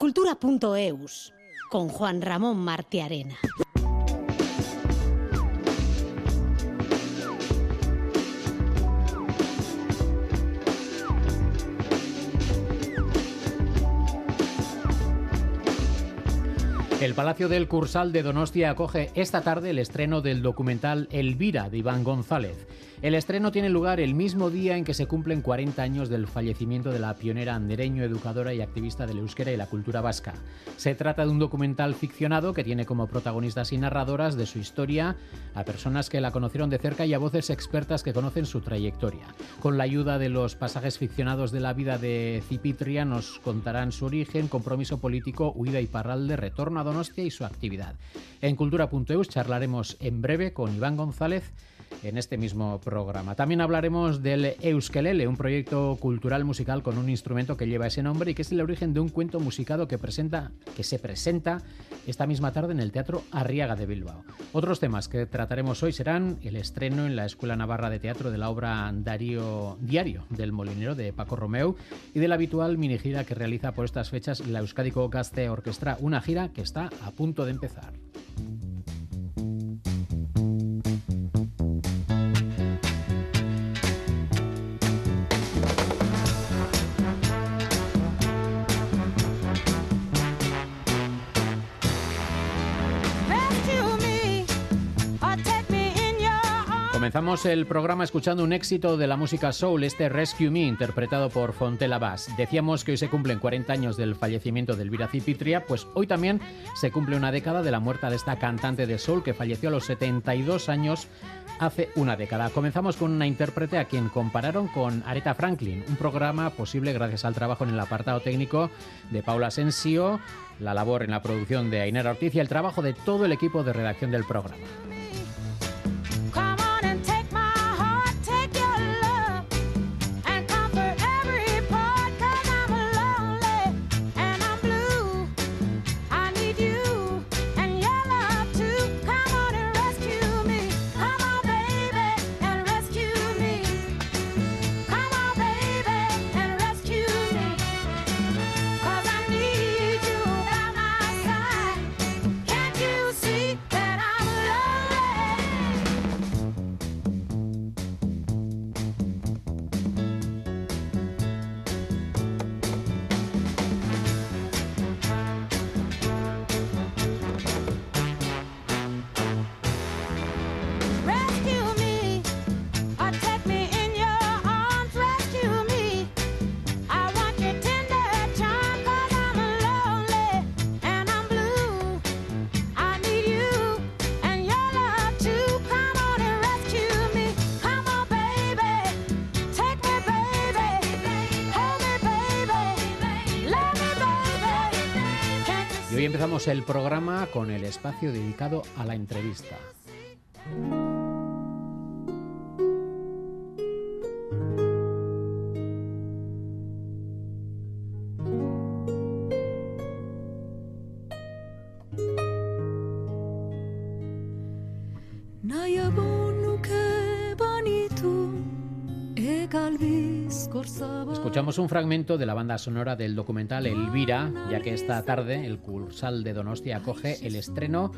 Cultura.eus con Juan Ramón Martiarena. El Palacio del Cursal de Donostia acoge esta tarde el estreno del documental Elvira de Iván González. El estreno tiene lugar el mismo día en que se cumplen 40 años del fallecimiento de la pionera andereño, educadora y activista del euskera y la cultura vasca. Se trata de un documental ficcionado que tiene como protagonistas y narradoras de su historia a personas que la conocieron de cerca y a voces expertas que conocen su trayectoria. Con la ayuda de los pasajes ficcionados de la vida de Cipitria nos contarán su origen, compromiso político, huida y parral de retorno a Donostia y su actividad. En cultura.eus charlaremos en breve con Iván González en este mismo programa. También hablaremos del Euskelele, un proyecto cultural musical con un instrumento que lleva ese nombre y que es el origen de un cuento musicado que, presenta, que se presenta esta misma tarde en el Teatro Arriaga de Bilbao. Otros temas que trataremos hoy serán el estreno en la Escuela Navarra de Teatro de la obra Darío Diario del Molinero de Paco Romeu y de la habitual mini gira que realiza por estas fechas la Euskadico Gaste Orquestra, una gira que está a punto de empezar. Comenzamos el programa escuchando un éxito de la música soul, este Rescue Me, interpretado por Fontella Bass. Decíamos que hoy se cumplen 40 años del fallecimiento de Elvira Cipitria, pues hoy también se cumple una década de la muerte de esta cantante de soul que falleció a los 72 años hace una década. Comenzamos con una intérprete a quien compararon con Aretha Franklin, un programa posible gracias al trabajo en el apartado técnico de Paula Asensio, la labor en la producción de Ainara Ortiz y el trabajo de todo el equipo de redacción del programa. Empezamos el programa con el espacio dedicado a la entrevista. Un fragmento de la banda sonora del documental Elvira, ya que esta tarde el Cursal de Donostia acoge el estreno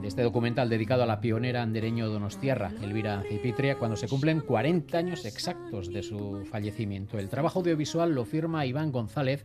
de este documental dedicado a la pionera andereño donostiarra, Elvira Cipitria, cuando se cumplen 40 años exactos de su fallecimiento. El trabajo audiovisual lo firma Iván González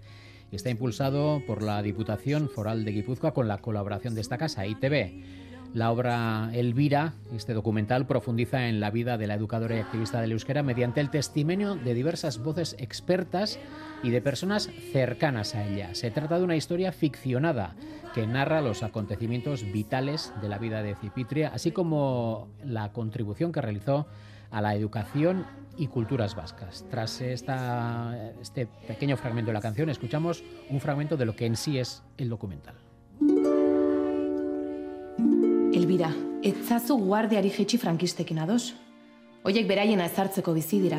y está impulsado por la Diputación Foral de Guipúzcoa con la colaboración de esta casa, ITV. La obra Elvira, este documental, profundiza en la vida de la educadora y activista del euskera mediante el testimonio de diversas voces expertas y de personas cercanas a ella. Se trata de una historia ficcionada que narra los acontecimientos vitales de la vida de Cipitria, así como la contribución que realizó a la educación y culturas vascas. Tras esta, este pequeño fragmento de la canción, escuchamos un fragmento de lo que en sí es el documental. Elbira, etzazu guardiari jetxi frankistekin ados. Oiek beraiena ezartzeko bizi dira.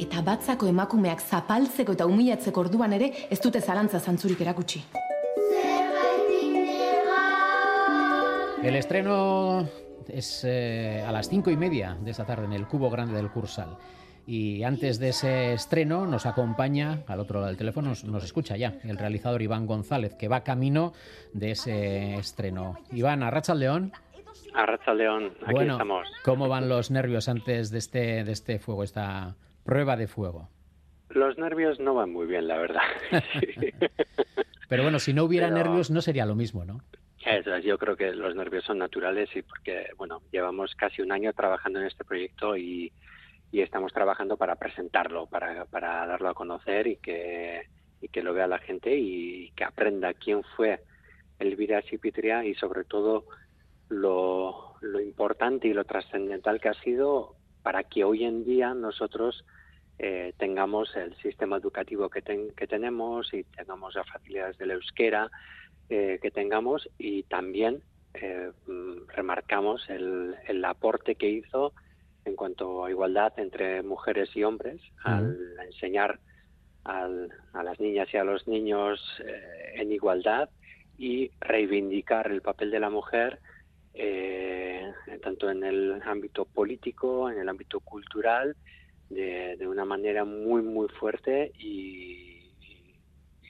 Eta batzako emakumeak zapaltzeko eta humilatzeko orduan ere ez dute zalantza zantzurik erakutsi. El estreno es eh, a las cinco y media de esta tarde en el Cubo Grande del Cursal. Y antes de ese estreno nos acompaña, al otro lado del teléfono, nos, escucha ya el realizador Iván González, que va camino de ese estreno. Iván, Arracha León. Arracha León, aquí bueno, estamos. ¿Cómo van los nervios antes de este, de este fuego, esta prueba de fuego? Los nervios no van muy bien, la verdad. Pero bueno, si no hubiera nervios no sería lo mismo, ¿no? Eso yo creo que los nervios son naturales y porque, bueno, llevamos casi un año trabajando en este proyecto y, y estamos trabajando para presentarlo, para, para darlo a conocer y que, y que lo vea la gente y que aprenda quién fue Elvira Sipitria y sobre todo lo, lo importante y lo trascendental que ha sido para que hoy en día nosotros eh, tengamos el sistema educativo que, que tenemos y tengamos las facilidades del euskera eh, que tengamos y también eh, mm, remarcamos el, el aporte que hizo en cuanto a igualdad entre mujeres y hombres, al enseñar a las niñas y a los niños eh, en igualdad y reivindicar el papel de la mujer eh, tanto en el ámbito político, en el ámbito cultural, de, una manera muy, muy fuerte y,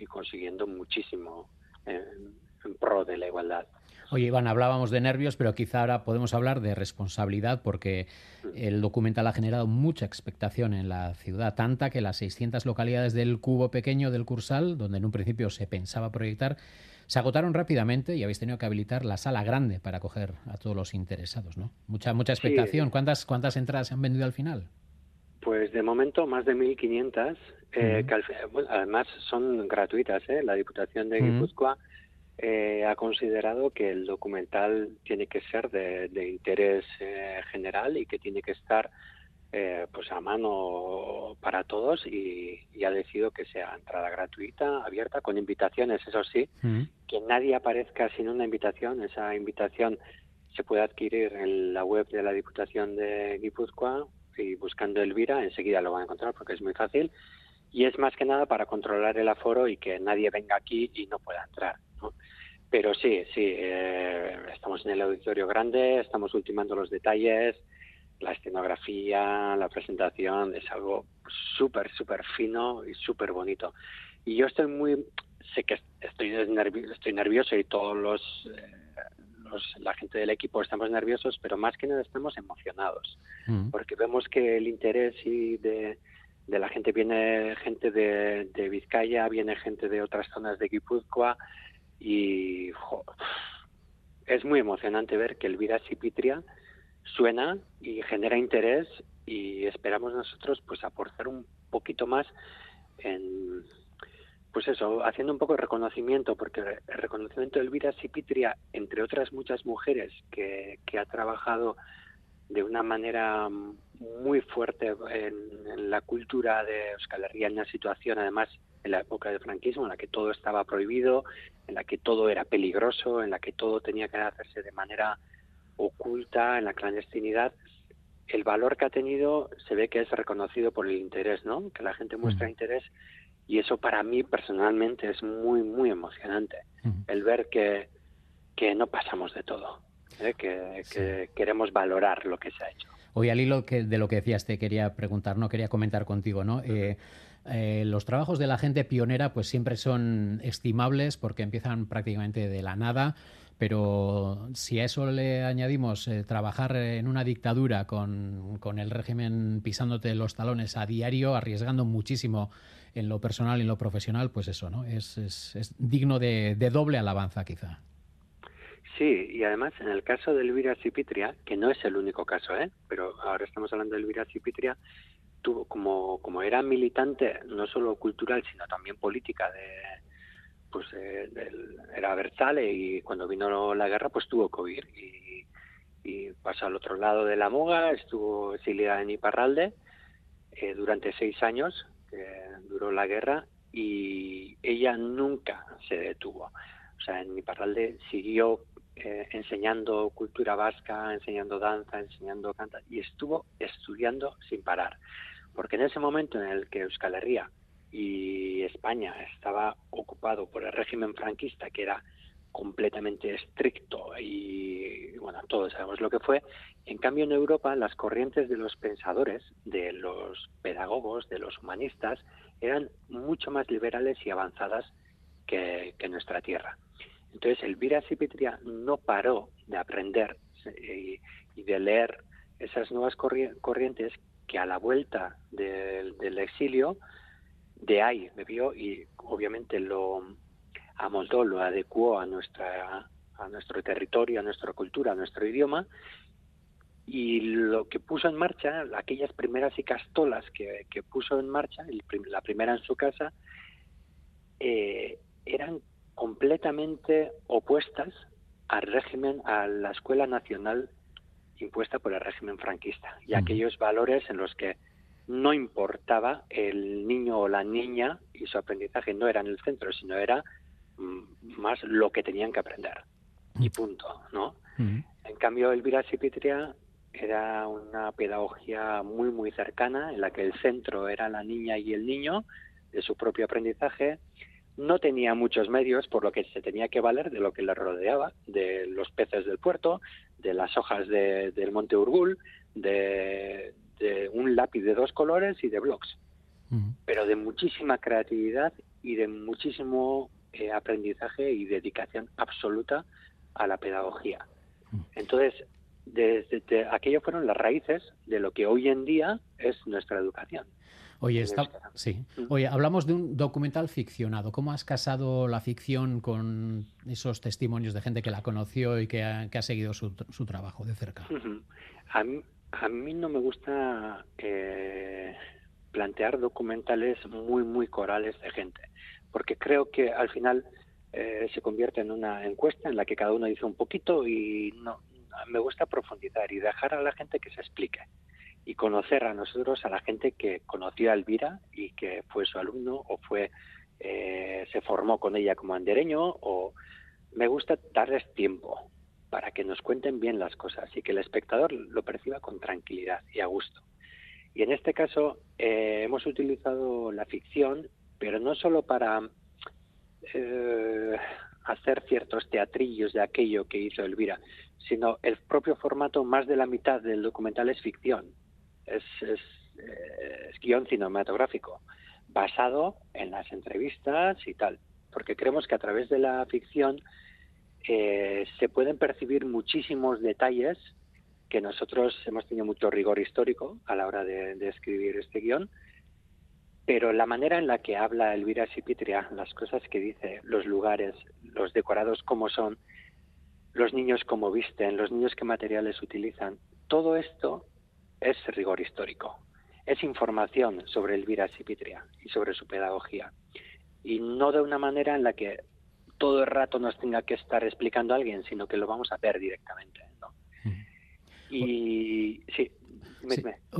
y, consiguiendo muchísimo en pro de la igualdad. Oye, Iván, hablábamos de nervios, pero quizá ahora podemos hablar de responsabilidad porque el documental ha generado mucha expectación en la ciudad, tanta que las 600 localidades del cubo pequeño del Cursal, donde en un principio se pensaba proyectar, se agotaron rápidamente y habéis tenido que habilitar la sala grande para acoger a todos los interesados, ¿no? Mucha mucha expectación. ¿Cuántas cuántas entradas se han vendido al final? Pues de momento más de 1.500, eh, que además son gratuitas. ¿eh? La Diputación de Guipúzcoa eh, ha considerado que el documental tiene que ser de, interés eh, general y que tiene que estar eh, pues a mano para todos y, ha decidido que sea entrada gratuita, abierta, con invitaciones, eso sí, mm. que nadie aparezca sin una invitación. Esa invitación se puede adquirir en la web de la Diputación de Guipúzcoa y buscando Elvira enseguida lo van a encontrar porque es muy fácil y es más que nada para controlar el aforo y que nadie venga aquí y no pueda entrar. Pero sí, sí, eh, estamos en el auditorio grande, estamos ultimando los detalles, la escenografía, la presentación, es algo súper, súper fino y súper bonito. Y yo estoy muy, sé que estoy, nervioso, estoy nervioso y todos eh, los, la gente del equipo estamos nerviosos, pero más que nada estamos emocionados, mm. porque vemos que el interés y de, de la gente viene gente de, de Vizcaya, viene gente de otras zonas de Guipúzcoa, y es muy emocionante ver que Elvira Sipitria suena y genera interés y esperamos nosotros pues aportar un poquito más en pues eso, haciendo un poco de reconocimiento, porque el reconocimiento de Elvira Sipitria, entre otras muchas mujeres que, que ha trabajado de una manera muy fuerte en, la cultura de Euskal Herria, en una situación además en la época del franquismo, en la que todo estaba prohibido, en la que todo era peligroso, en la que todo tenía que hacerse de manera oculta, en la clandestinidad, el valor que ha tenido se ve que es reconocido por el interés, ¿no? Que la gente muestra interés y eso para mí personalmente es muy, muy emocionante, el ver que, que no pasamos de todo, ¿eh? que, queremos valorar lo que se ha hecho. Hoy al hilo de lo que decías te quería preguntar, no quería comentar contigo, ¿no? Eh, eh, los trabajos de la gente pionera pues siempre son estimables porque empiezan prácticamente de la nada, pero si a eso le añadimos eh, trabajar en una dictadura con, el régimen pisándote los talones a diario, arriesgando muchísimo en lo personal y en lo profesional, pues eso, ¿no? Es, es, digno de, doble alabanza quizá. Sí, y además en el caso de Elvira Cipitria, que no es el único caso, ¿eh? pero ahora estamos hablando de Elvira Cipitria, tuvo como como era militante no solo cultural sino también política de pues eh, era Berzale y cuando vino la guerra pues tuvo huir y, y pasó al otro lado de la Muga estuvo exiliada en Iparralde eh, durante seis años que duró la guerra y ella nunca se detuvo o sea en Iparralde siguió eh, enseñando cultura vasca, enseñando danza, enseñando canta y estuvo estudiando sin parar. Porque en ese momento en el que Euskal Herria y España estaba ocupado por el régimen franquista, que era completamente estricto y, bueno, todos sabemos lo que fue. En cambio, en Europa, las corrientes de los pensadores, de los pedagogos, de los humanistas, eran mucho más liberales y avanzadas que, que nuestra tierra. Entonces, Elvira Cipitria no paró de aprender y, de leer esas nuevas corrientes que a la vuelta del, exilio, de ahí bebió y obviamente lo amoldó, lo adecuó a, nuestra, a nuestro territorio, a nuestra cultura, a nuestro idioma y lo que puso en marcha, aquellas primeras icastolas que, que puso en marcha, la primera en su casa, eh, eran completamente opuestas al régimen, a la escuela nacional impuesta por el régimen franquista y aquellos valores en los que no importaba el niño o la niña y su aprendizaje no era en el centro, sino era mm, más lo que tenían que aprender. Y punto, ¿no? En cambio, Elvira Sipitria era una pedagogía muy, muy cercana, en la que el centro era la niña y el niño de su propio aprendizaje, no tenía muchos medios, por lo que se tenía que valer de lo que le rodeaba, de los peces del puerto, de las hojas del monte Urgul, de, un lápiz de dos colores y de blogs. Pero de muchísima creatividad y de muchísimo eh, aprendizaje y dedicación absoluta a la pedagogía. Entonces, desde, aquello fueron las raíces de lo que hoy en día es nuestra educación. Oye, está, sí. Oye, hablamos de un documental ficcionado. ¿Cómo has casado la ficción con esos testimonios de gente que la conoció y que ha, seguido su, trabajo de cerca? a, mí, no me gusta eh, plantear documentales muy, muy corales de gente, porque creo que al final eh, se convierte en una encuesta en la que cada uno dice un poquito y no, me gusta profundizar y dejar a la gente que se explique y conocer a nosotros, a la gente que conoció a Elvira y que fue su alumno o fue eh, se formó con ella como andereño o me gusta darles tiempo para que nos cuenten bien las cosas y que el espectador lo perciba con tranquilidad y a gusto. Y en este caso eh, hemos utilizado la ficción, pero no solo para eh, hacer ciertos teatrillos de aquello que hizo Elvira, sino el propio formato, más de la mitad del documental es ficción es, eh, es, guion cinematográfico, basado en las entrevistas y tal, porque creemos que a través de la ficción eh, se pueden percibir muchísimos detalles que nosotros hemos tenido mucho rigor histórico a la hora de, escribir este guion, pero la manera en la que habla Elvira Sipitria, las cosas que dice, los lugares, los decorados como son, los niños como visten, los niños qué materiales utilizan, todo esto es rigor histórico, es información sobre Elvira Sipitria y sobre su pedagogía. Y no de una manera en la que todo el rato nos tenga que estar explicando a alguien, sino que lo vamos a ver directamente. ¿no? Y sí,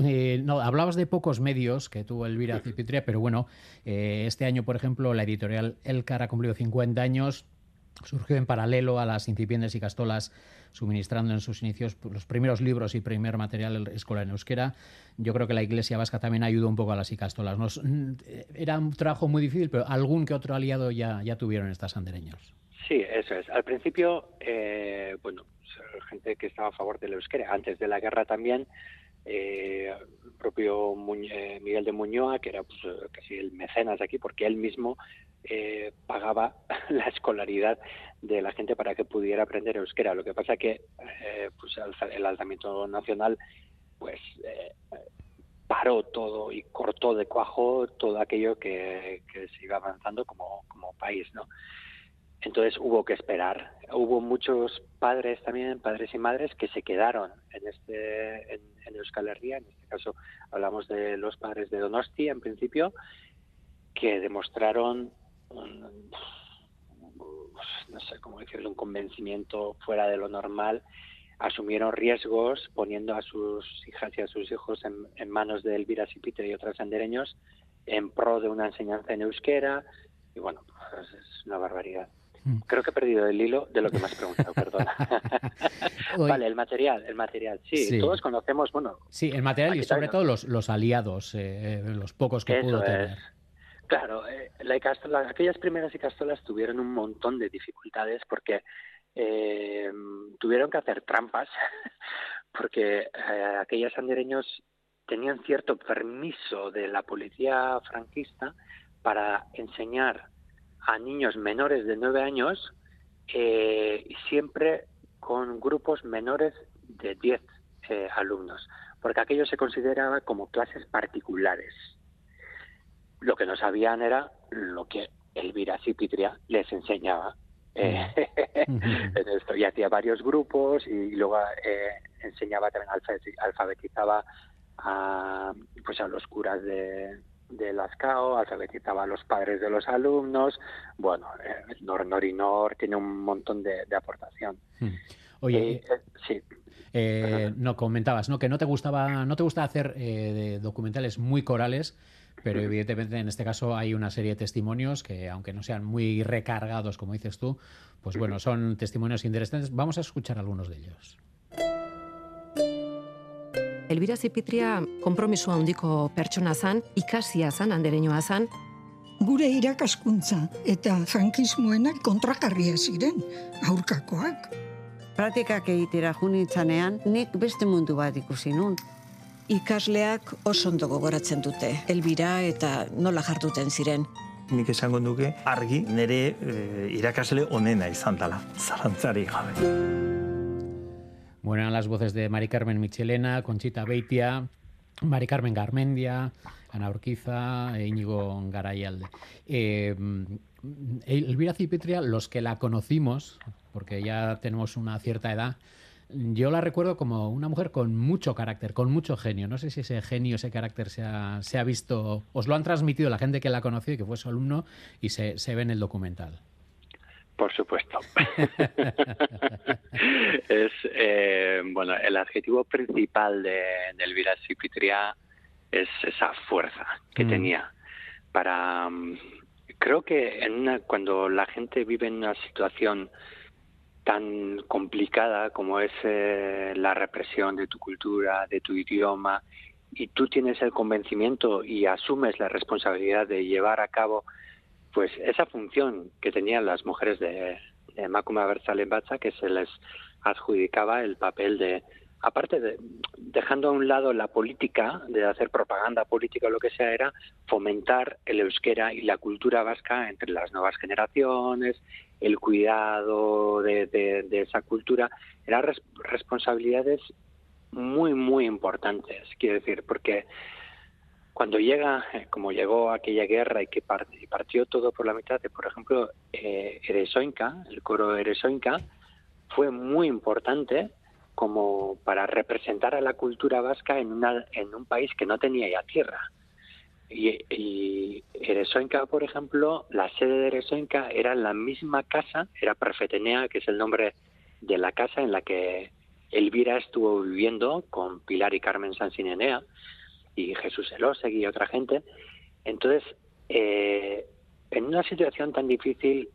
eh, no, hablabas de pocos medios que tuvo Elvira Cipitria, pero bueno, eh, este año, por ejemplo, la editorial Elcar ha cumplido 50 años surgió en paralelo a las incipientes y castolas, suministrando en sus inicios pues, los primeros libros y primer material escolar en euskera. Yo creo que la Iglesia Vasca también ayudó un poco a las icastolas. Nos, mm, era un trabajo muy difícil, pero algún que otro aliado ya, ya tuvieron estas andereños. Sí, eso es. Al principio, eh, bueno, gente que estaba a favor del euskera. Antes de la guerra también, eh, el propio Miguel de Muñoa, que era pues, casi el mecenas aquí, porque él mismo eh, pagaba la escolaridad de la gente para que pudiera aprender euskera. Lo que pasa que eh, pues el alzamiento nacional pues eh, paró todo y cortó de cuajo todo aquello que, se iba avanzando como, como país, ¿no? Entonces hubo que esperar. Hubo muchos padres también, padres y madres, que se quedaron en este en, Euskal Herria. En este caso hablamos de los padres de Donosti en principio, que demostraron no sé cómo decirlo, un convencimiento fuera de lo normal, asumieron riesgos poniendo a sus hijas y a sus hijos en, manos de Elvira Sipiter y otros andereños en pro de una enseñanza en euskera y bueno, pues es una barbaridad. Mm. Creo que he perdido el hilo de lo que me has preguntado, perdona. vale, el material, el material. Sí, todos conocemos, bueno. Sí, el material y sobre todo los, los aliados, eh, los pocos que pudo tener. Claro, eh, la aquellas primeras icastolas tuvieron un montón de dificultades porque eh, tuvieron que hacer trampas, porque eh, aquellos andereños tenían cierto permiso de la policía franquista para enseñar a niños menores de nueve años eh, siempre con grupos menores de diez eh, alumnos, porque aquello se consideraba como clases particulares. Lo que no sabían era lo que Elvira Cipitria les enseñaba. Eh, en esto. Y hacía varios grupos y luego eh, enseñaba también, alfabetizaba a, pues a los curas de, de Lascao, alfabetizaba a los padres de los alumnos. Bueno, eh, Nor Norinor tiene un montón de, aportación. Hmm. Oye, eh, eh, sí. no comentabas, ¿no? Que no te gustaba, no te gusta hacer documentales muy corales, pero evidentemente en este caso hay una serie de testimonios que, aunque no sean muy recargados, como dices tú, pues bueno, son testimonios interesantes. Vamos a escuchar algunos de ellos. Elbira Zipitria kompromiso handiko pertsona zan, ikasia zan, andereñoa zan. Gure irakaskuntza eta frankismoenak kontrakarria ziren, aurkakoak. Praktikak egitera junitzanean, nik beste mundu bat ikusi nun. Ikasleak oso ondo gogoratzen dute, Elbira eta nola jartuten ziren. Nik esango duke argi nire e, irakasle onena izan dela, zarantzari gabe. Bueno, las voces de Mari Carmen Michelena, Conchita Beitia, Mari Carmen Garmendia, Ana Urquiza e Íñigo Garayalde. Eh, Elvira Cipitria, los que la conocimos, porque ya tenemos una cierta edad, yo la recuerdo como una mujer con mucho carácter, con mucho genio. No sé si ese genio, ese carácter se ha, se ha visto, os lo han transmitido la gente que la conoció y que fue su alumno y se, se ve en el documental. Por supuesto. es eh, bueno, el adjetivo principal de, de Elvira Cipitria es esa fuerza que mm. tenía para. Mm, creo que en una, cuando la gente vive en una situación tan complicada como es eh, la represión de tu cultura, de tu idioma, y tú tienes el convencimiento y asumes la responsabilidad de llevar a cabo pues esa función que tenían las mujeres de, de Macuma Bacha, que se les adjudicaba el papel de, aparte de dejando a un lado la política, de hacer propaganda política o lo que sea, era fomentar el euskera y la cultura vasca entre las nuevas generaciones, el cuidado de, de, esa cultura, eran responsabilidades muy, muy importantes, quiero decir, porque cuando llega, eh, como llegó aquella guerra y que partió todo por la mitad, de, por ejemplo, eh, el coro Eresoinca, fue muy importante como para representar a la cultura vasca en, una, en un país que no tenía ya tierra. Y, y por ejemplo, la sede de Eresoinca era la misma casa, era Perfetenea, que es el nombre de la casa en la que Elvira estuvo viviendo con Pilar y Carmen Sansinenea y Jesús Elosegui y otra gente. Entonces, eh, en una situación tan difícil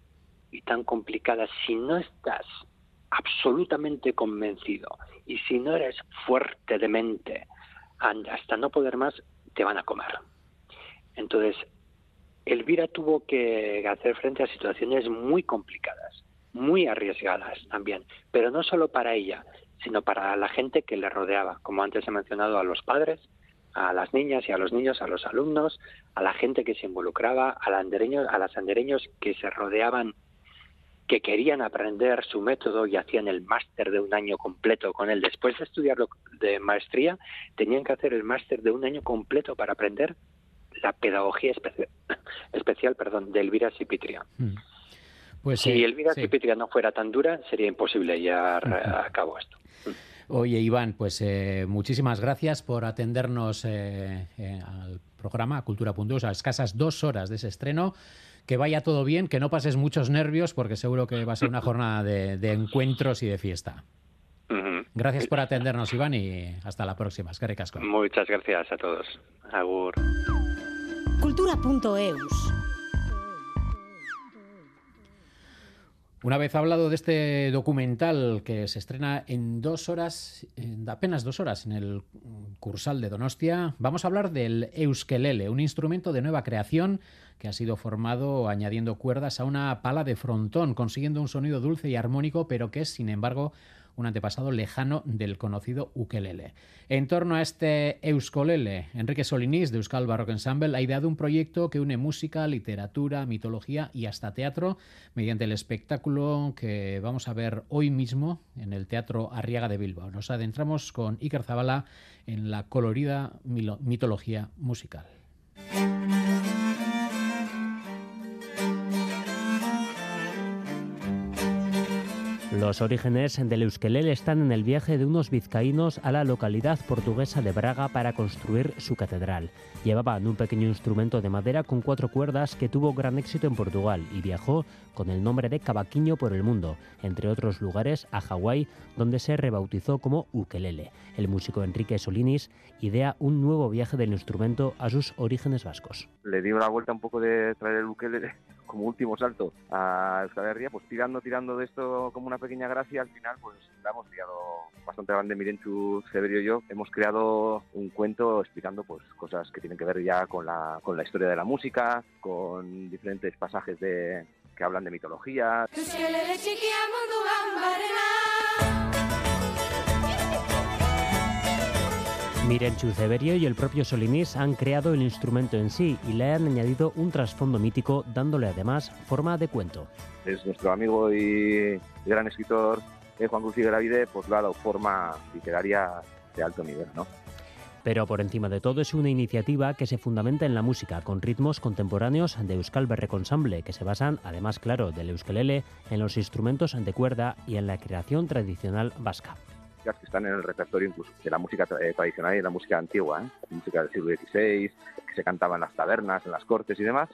y tan complicada, si no estás absolutamente convencido y si no eres fuerte de mente hasta no poder más, te van a comer. Entonces, Elvira tuvo que hacer frente a situaciones muy complicadas, muy arriesgadas también, pero no solo para ella, sino para la gente que le rodeaba, como antes he mencionado, a los padres, a las niñas y a los niños, a los alumnos, a la gente que se involucraba, a, los andereños, a las andereños que se rodeaban, que querían aprender su método y hacían el máster de un año completo con él. Después de estudiarlo de maestría, tenían que hacer el máster de un año completo para aprender la pedagogía especial, especial perdón, de Elvira Cipitria. Mm. Pues, si Elvira Cipitria no fuera tan dura, sería imposible llevar a cabo esto. Oye, Iván, pues eh, muchísimas gracias por atendernos eh, eh, al programa Cultura.us a escasas dos horas de ese estreno. Que vaya todo bien, que no pases muchos nervios, porque seguro que va a ser una jornada de, encuentros y de fiesta. Gracias por atendernos, Iván, y hasta la próxima. Es que Muchas gracias a todos. Agur. Cultura.eus Una vez hablado de este documental que se estrena en dos horas, en apenas dos horas en el Cursal de Donostia, vamos a hablar del euskelele, un instrumento de nueva creación que ha sido formado añadiendo cuerdas a una pala de frontón, consiguiendo un sonido dulce y armónico, pero que es, sin embargo, un antepasado lejano del conocido ukelele. En torno a este euskolele, Enrique Solinís de Euskal Baroque Ensemble ha ideado un proyecto que une música, literatura, mitología y hasta teatro mediante el espectáculo que vamos a ver hoy mismo en el Teatro Arriaga de Bilbao. Nos adentramos con Iker Zabala en la colorida mitología musical. Los orígenes del euskelele están en el viaje de unos vizcaínos a la localidad portuguesa de Braga para construir su catedral. Llevaban un pequeño instrumento de madera con cuatro cuerdas que tuvo gran éxito en Portugal y viajó con el nombre de cavaquinho por el mundo, entre otros lugares a Hawái, donde se rebautizó como ukelele. El músico Enrique Solinis idea un nuevo viaje del instrumento a sus orígenes vascos. Le dio la vuelta un poco de traer el ukelele como último salto a Euskal Herria, pues tirando, tirando de esto como una pequeña gracia, al final pues la hemos tirado bastante grande Mirenchu, Severio y yo, hemos creado un cuento explicando pues cosas que tienen que ver ya con la, con la historia de la música, con diferentes pasajes de, que hablan de mitología. Miren Chuceverio y el propio Solinís han creado el instrumento en sí y le han añadido un trasfondo mítico, dándole además forma de cuento. Es nuestro amigo y gran escritor eh, Juan Cruz Gravide, pues lo ha dado forma literaria de alto nivel, ¿no? Pero por encima de todo es una iniciativa que se fundamenta en la música, con ritmos contemporáneos de Euskal Berreconsamble, que se basan, además claro, del euskelele, en los instrumentos de cuerda y en la creación tradicional vasca que están en el repertorio incluso de la música eh, tradicional y de la música antigua, ¿eh? música del siglo XVI, que se cantaba en las tabernas, en las cortes y demás.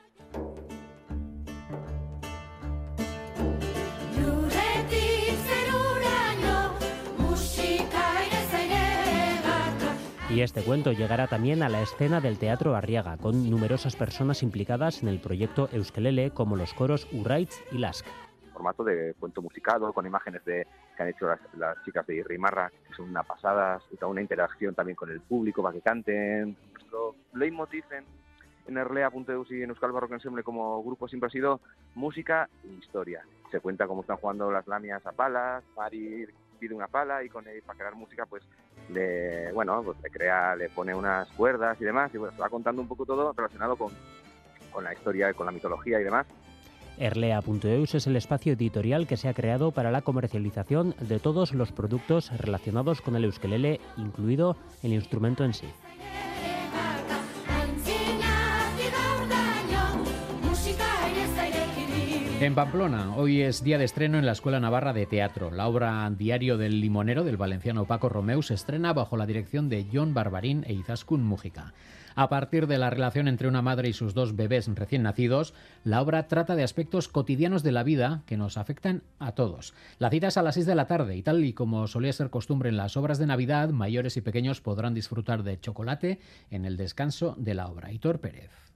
Y este cuento llegará también a la escena del Teatro Arriaga, con numerosas personas implicadas en el proyecto Euskelele, como los coros Urraitz y Lask formato de cuento musicado, con imágenes de, que han hecho las, chicas de Irrimarra, que son una pasada, y toda una interacción también con el público para que canten. Nuestro leitmotiv en, en Erlea.eus y en Euskal Barroco Ensemble como grupo siempre ha sido música e historia. Se cuenta cómo están jugando las lamias a palas, Mari pide una pala y con él, para crear música pues le, bueno, pues le crea, le pone unas cuerdas y demás y bueno, se va contando un poco todo relacionado con, con la historia, con la mitología y demás Erlea.eus es el espacio editorial que se ha creado para la comercialización de todos los productos relacionados con el euskelele, incluido el instrumento en sí. En Pamplona, hoy es día de estreno en la Escuela Navarra de Teatro. La obra Diario del Limonero del valenciano Paco Romeu se estrena bajo la dirección de John Barbarín e Izaskun Mújica. A partir de la relación entre una madre y sus dos bebés recién nacidos, la obra trata de aspectos cotidianos de la vida que nos afectan a todos. La cita es a las 6 de la tarde y tal y como solía ser costumbre en las obras de Navidad, mayores y pequeños podrán disfrutar de chocolate en el descanso de la obra. Hitor Pérez.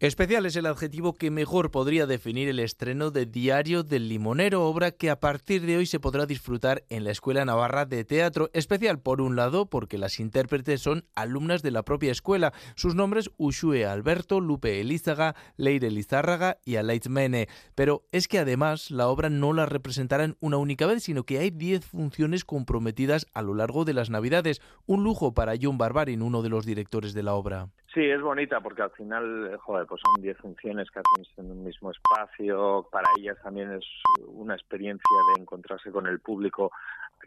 Especial es el adjetivo que mejor podría definir el estreno de Diario del Limonero, obra que a partir de hoy se podrá disfrutar en la Escuela Navarra de Teatro. Especial, por un lado, porque las intérpretes son alumnas de la propia escuela. Sus nombres Ushue Alberto, Lupe Elizaga, Leire Lizárraga y Alaitz Mene. Pero es que además la obra no la representará una única vez, sino que hay 10 funciones comprometidas a lo largo de las Navidades. Un lujo para John Barbarin, uno de los directores de la obra. Sí, es bonita porque al final, joder, pues son 10 funciones que hacen en un mismo espacio. Para ellas también es una experiencia de encontrarse con el público.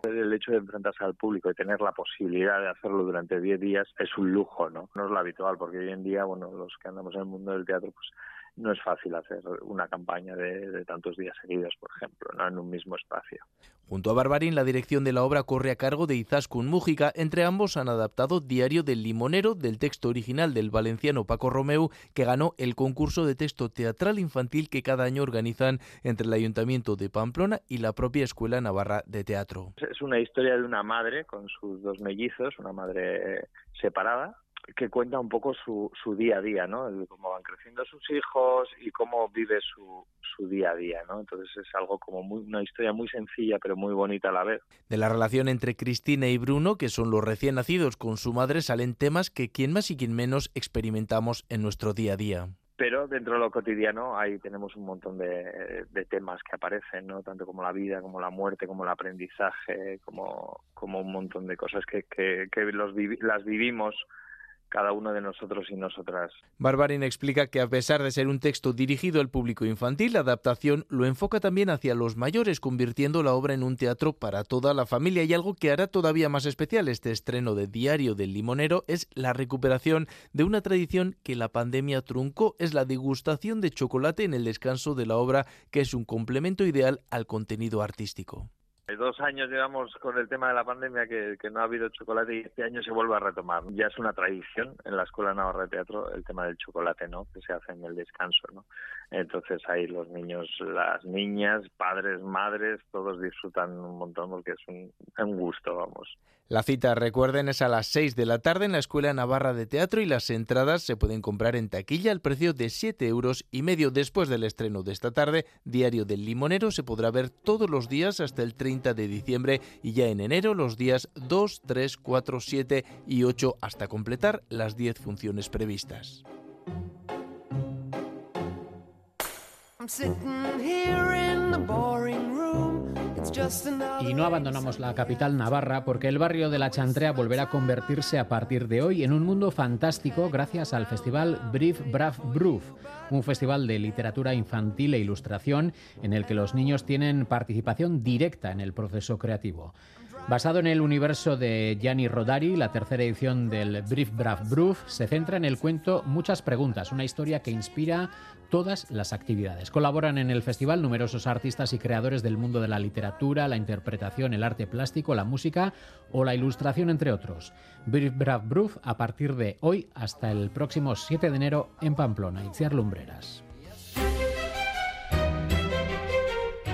El hecho de enfrentarse al público y tener la posibilidad de hacerlo durante 10 días es un lujo, ¿no? No es lo habitual porque hoy en día, bueno, los que andamos en el mundo del teatro, pues no es fácil hacer una campaña de, tantos días seguidos, por ejemplo, ¿no? en un mismo espacio. Junto a Barbarín, la dirección de la obra corre a cargo de Izaskun Mújica. Entre ambos han adaptado Diario del Limonero del texto original del valenciano Paco Romeu, que ganó el concurso de texto teatral infantil que cada año organizan entre el Ayuntamiento de Pamplona y la propia Escuela Navarra de Teatro. Es una historia de una madre con sus dos mellizos, una madre separada, que cuenta un poco su, su día a día, ¿no? cómo van creciendo sus hijos y cómo vive su, su día a día, ¿no? Entonces es algo como muy, una historia muy sencilla pero muy bonita a la vez. De la relación entre Cristina y Bruno, que son los recién nacidos con su madre, salen temas que quien más y quien menos experimentamos en nuestro día a día pero dentro de lo cotidiano ahí tenemos un montón de, temas que aparecen, ¿no? Tanto como la vida, como la muerte, como el aprendizaje, como, como un montón de cosas que, que, que los las vivimos cada uno de nosotros y nosotras. Barbarin explica que a pesar de ser un texto dirigido al público infantil, la adaptación lo enfoca también hacia los mayores, convirtiendo la obra en un teatro para toda la familia. Y algo que hará todavía más especial este estreno de Diario del Limonero es la recuperación de una tradición que la pandemia truncó, es la degustación de chocolate en el descanso de la obra, que es un complemento ideal al contenido artístico. Dos años llevamos con el tema de la pandemia que, no ha habido chocolate y este año se vuelve a retomar. Ya es una tradición en la Escuela Navarra de Teatro el tema del chocolate, ¿no? Que se hace en el descanso, ¿no? Entonces ahí los niños, las niñas, padres, madres, todos disfrutan un montón porque es un, un gusto, vamos. La cita, recuerden, es a las 6 de la tarde en la Escuela Navarra de Teatro y las entradas se pueden comprar en taquilla al precio de 7 euros y medio. Después del estreno de esta tarde, Diario del Limonero se podrá ver todos los días hasta el 30 de diciembre y ya en enero los días 2, 3, 4, 7 y 8 hasta completar las 10 funciones previstas. Y no abandonamos la capital navarra porque el barrio de la Chantrea volverá a convertirse a partir de hoy en un mundo fantástico gracias al festival Brief Brav Bruf, un festival de literatura infantil e ilustración en el que los niños tienen participación directa en el proceso creativo. Basado en el universo de Gianni Rodari, la tercera edición del Brief Brav Bruf se centra en el cuento Muchas preguntas, una historia que inspira todas las actividades. Colaboran en el festival numerosos artistas y creadores del mundo de la literatura, la interpretación, el arte plástico, la música o la ilustración, entre otros. Brief Brav Bruf a partir de hoy hasta el próximo 7 de enero en Pamplona. Itziar Lumbreras.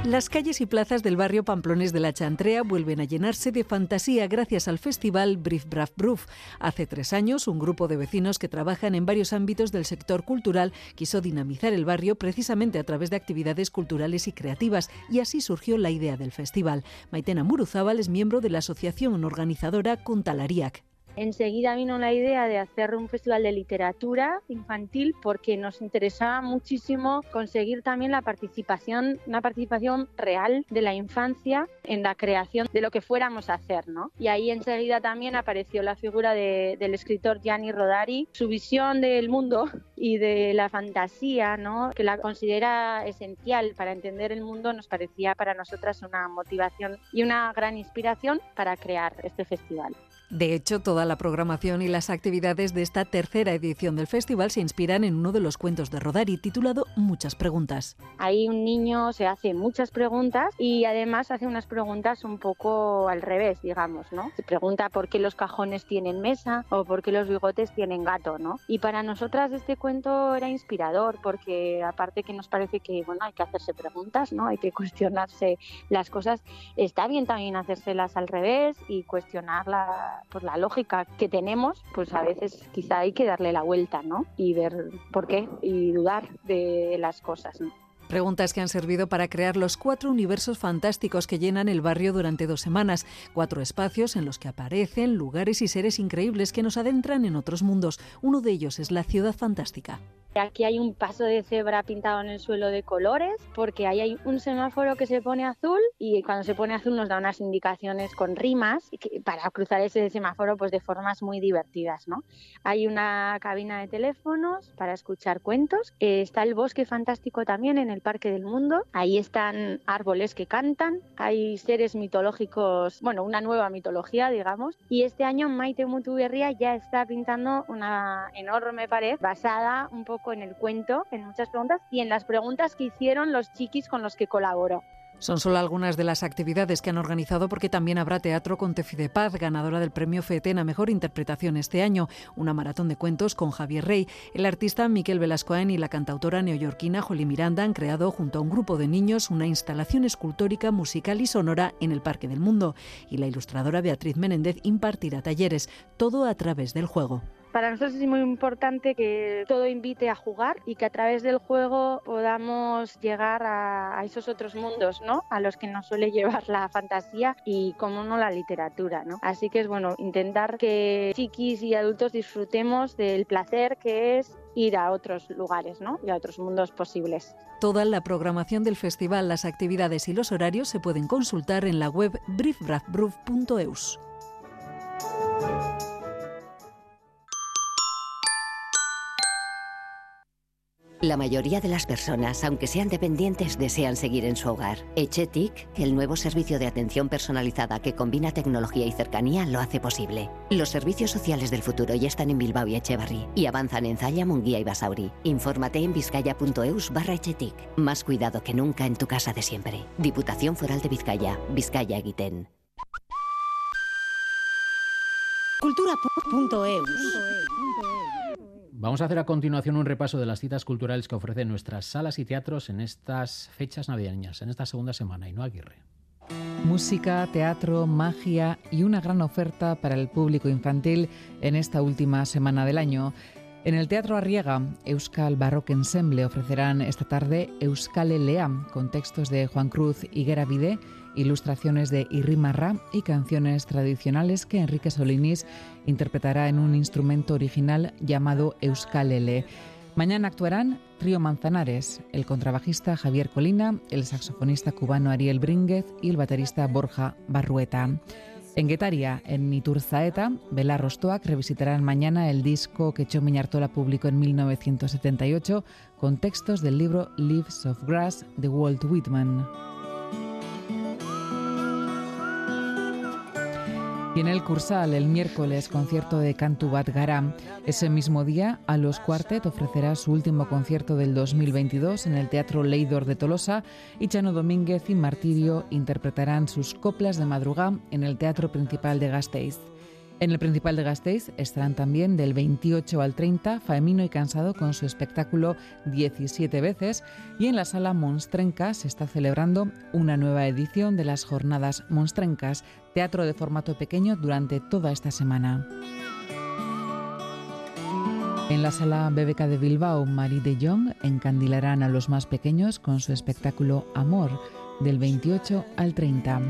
Las calles y plazas del barrio Pamplones de la Chantrea vuelven a llenarse de fantasía gracias al festival Brief Brav Bruf. Hace tres años, un grupo de vecinos que trabajan en varios ámbitos del sector cultural quiso dinamizar el barrio precisamente a través de actividades culturales y creativas, y así surgió la idea del festival. Maitena Muruzábal es miembro de la asociación organizadora Contalariac. Enseguida vino la idea de hacer un festival de literatura infantil porque nos interesaba muchísimo conseguir también la participación, una participación real de la infancia en la creación de lo que fuéramos a hacer, ¿no? Y ahí enseguida también apareció la figura del escritor Gianni Rodari, su visión del mundo y de la fantasía, ¿no? Que la considera esencial para entender el mundo, nos parecía para nosotras una motivación y una gran inspiración para crear este festival. De hecho, toda la programación y las actividades de esta tercera edición del festival se inspiran en uno de los cuentos de Rodari titulado Muchas preguntas. Ahí un niño se hace muchas preguntas y además hace unas preguntas un poco al revés, digamos, ¿no? Se pregunta por qué los cajones tienen mesa o por qué los bigotes tienen gato, ¿no? Y para nosotras este cuento era inspirador porque aparte que nos parece que, bueno, hay que hacerse preguntas, ¿no? Hay que cuestionarse las cosas. Está bien también hacérselas al revés y cuestionarlas pues la lógica que tenemos, pues a veces quizá hay que darle la vuelta, ¿no? Y ver por qué y dudar de las cosas, Preguntas que han servido para crear los cuatro universos fantásticos que llenan el barrio durante dos semanas. Cuatro espacios en los que aparecen lugares y seres increíbles que nos adentran en otros mundos. Uno de ellos es la ciudad fantástica. Aquí hay un paso de cebra pintado en el suelo de colores porque ahí hay un semáforo que se pone azul y cuando se pone azul nos da unas indicaciones con rimas para cruzar ese semáforo pues de formas muy divertidas. ¿no? Hay una cabina de teléfonos para escuchar cuentos. Eh, está el bosque fantástico también en el Parque del Mundo. Ahí están árboles que cantan. Hay seres mitológicos, bueno, una nueva mitología digamos. Y este año Maite Mutuberria ya está pintando una enorme pared basada un poco en el cuento, en muchas preguntas y en las preguntas que hicieron los chiquis con los que colaboró. Son solo algunas de las actividades que han organizado porque también habrá teatro con Tefi de Paz, ganadora del premio FETEN a Mejor Interpretación este año, una maratón de cuentos con Javier Rey. El artista Miquel Velascoen y la cantautora neoyorquina Jolly Miranda han creado junto a un grupo de niños una instalación escultórica, musical y sonora en el Parque del Mundo. Y la ilustradora Beatriz Menéndez impartirá talleres, todo a través del juego. Para nosotros es muy importante que todo invite a jugar y que a través del juego podamos llegar a, esos otros mundos, ¿no? A los que nos suele llevar la fantasía y, como no, la literatura, ¿no? Así que es bueno intentar que chiquis y adultos disfrutemos del placer que es ir a otros lugares ¿no? y a otros mundos posibles. Toda la programación del festival, las actividades y los horarios se pueden consultar en la web briefbradbruf.eus. La mayoría de las personas, aunque sean dependientes, desean seguir en su hogar. Echetic, el nuevo servicio de atención personalizada que combina tecnología y cercanía, lo hace posible. Los servicios sociales del futuro ya están en Bilbao y Echevarri y avanzan en Zaya, Munguía y Basauri. Infórmate en vizcaya.eus barra Echetic. Más cuidado que nunca en tu casa de siempre. Diputación Foral de Vizcaya, Vizcaya Guitén. Cultura.eus Vamos a hacer a continuación un repaso de las citas culturales que ofrecen nuestras salas y teatros en estas fechas navideñas, en esta segunda semana. Y no Aguirre. Música, teatro, magia y una gran oferta para el público infantil en esta última semana del año. En el Teatro Arriega, Euskal Baroque Ensemble ofrecerán esta tarde Euskal Lea, con textos de Juan Cruz y Guerra Vide ilustraciones de Irrimarra y canciones tradicionales que Enrique Solinis interpretará en un instrumento original llamado Euskalele. Mañana actuarán Trío Manzanares, el contrabajista Javier Colina, el saxofonista cubano Ariel Brínguez y el baterista Borja Barrueta. En Guetaria, en Iturzaeta, Bela Rostoak revisitarán mañana el disco que Cho Miñartola publicó en 1978 con textos del libro Leaves of Grass de Walt Whitman. En el Cursal, el miércoles, concierto de Cantu Garam. Ese mismo día, a los Quartet ofrecerá su último concierto del 2022 en el Teatro Leidor de Tolosa y Chano Domínguez y Martirio interpretarán sus coplas de madrugada en el Teatro Principal de Gasteiz. En el Principal de Gasteiz estarán también del 28 al 30 Faemino y Cansado con su espectáculo 17 veces y en la sala Monstrenca se está celebrando una nueva edición de las jornadas Monstrencas, teatro de formato pequeño durante toda esta semana. En la sala BBK de Bilbao, Marie de Jong encandilarán a los más pequeños con su espectáculo Amor del 28 al 30.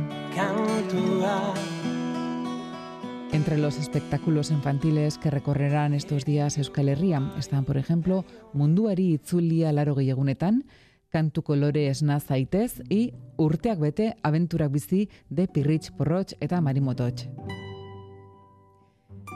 Entre los espectáculos infantiles que recorrerán estos días Euskal Herria están, por ejemplo, Munduari Itzulia Laro Gehiagunetan, Kantu Kolore Esna Zaitez y Urteak Bete Aventurak Bizi de Pirrich Porroch eta Marimotoch.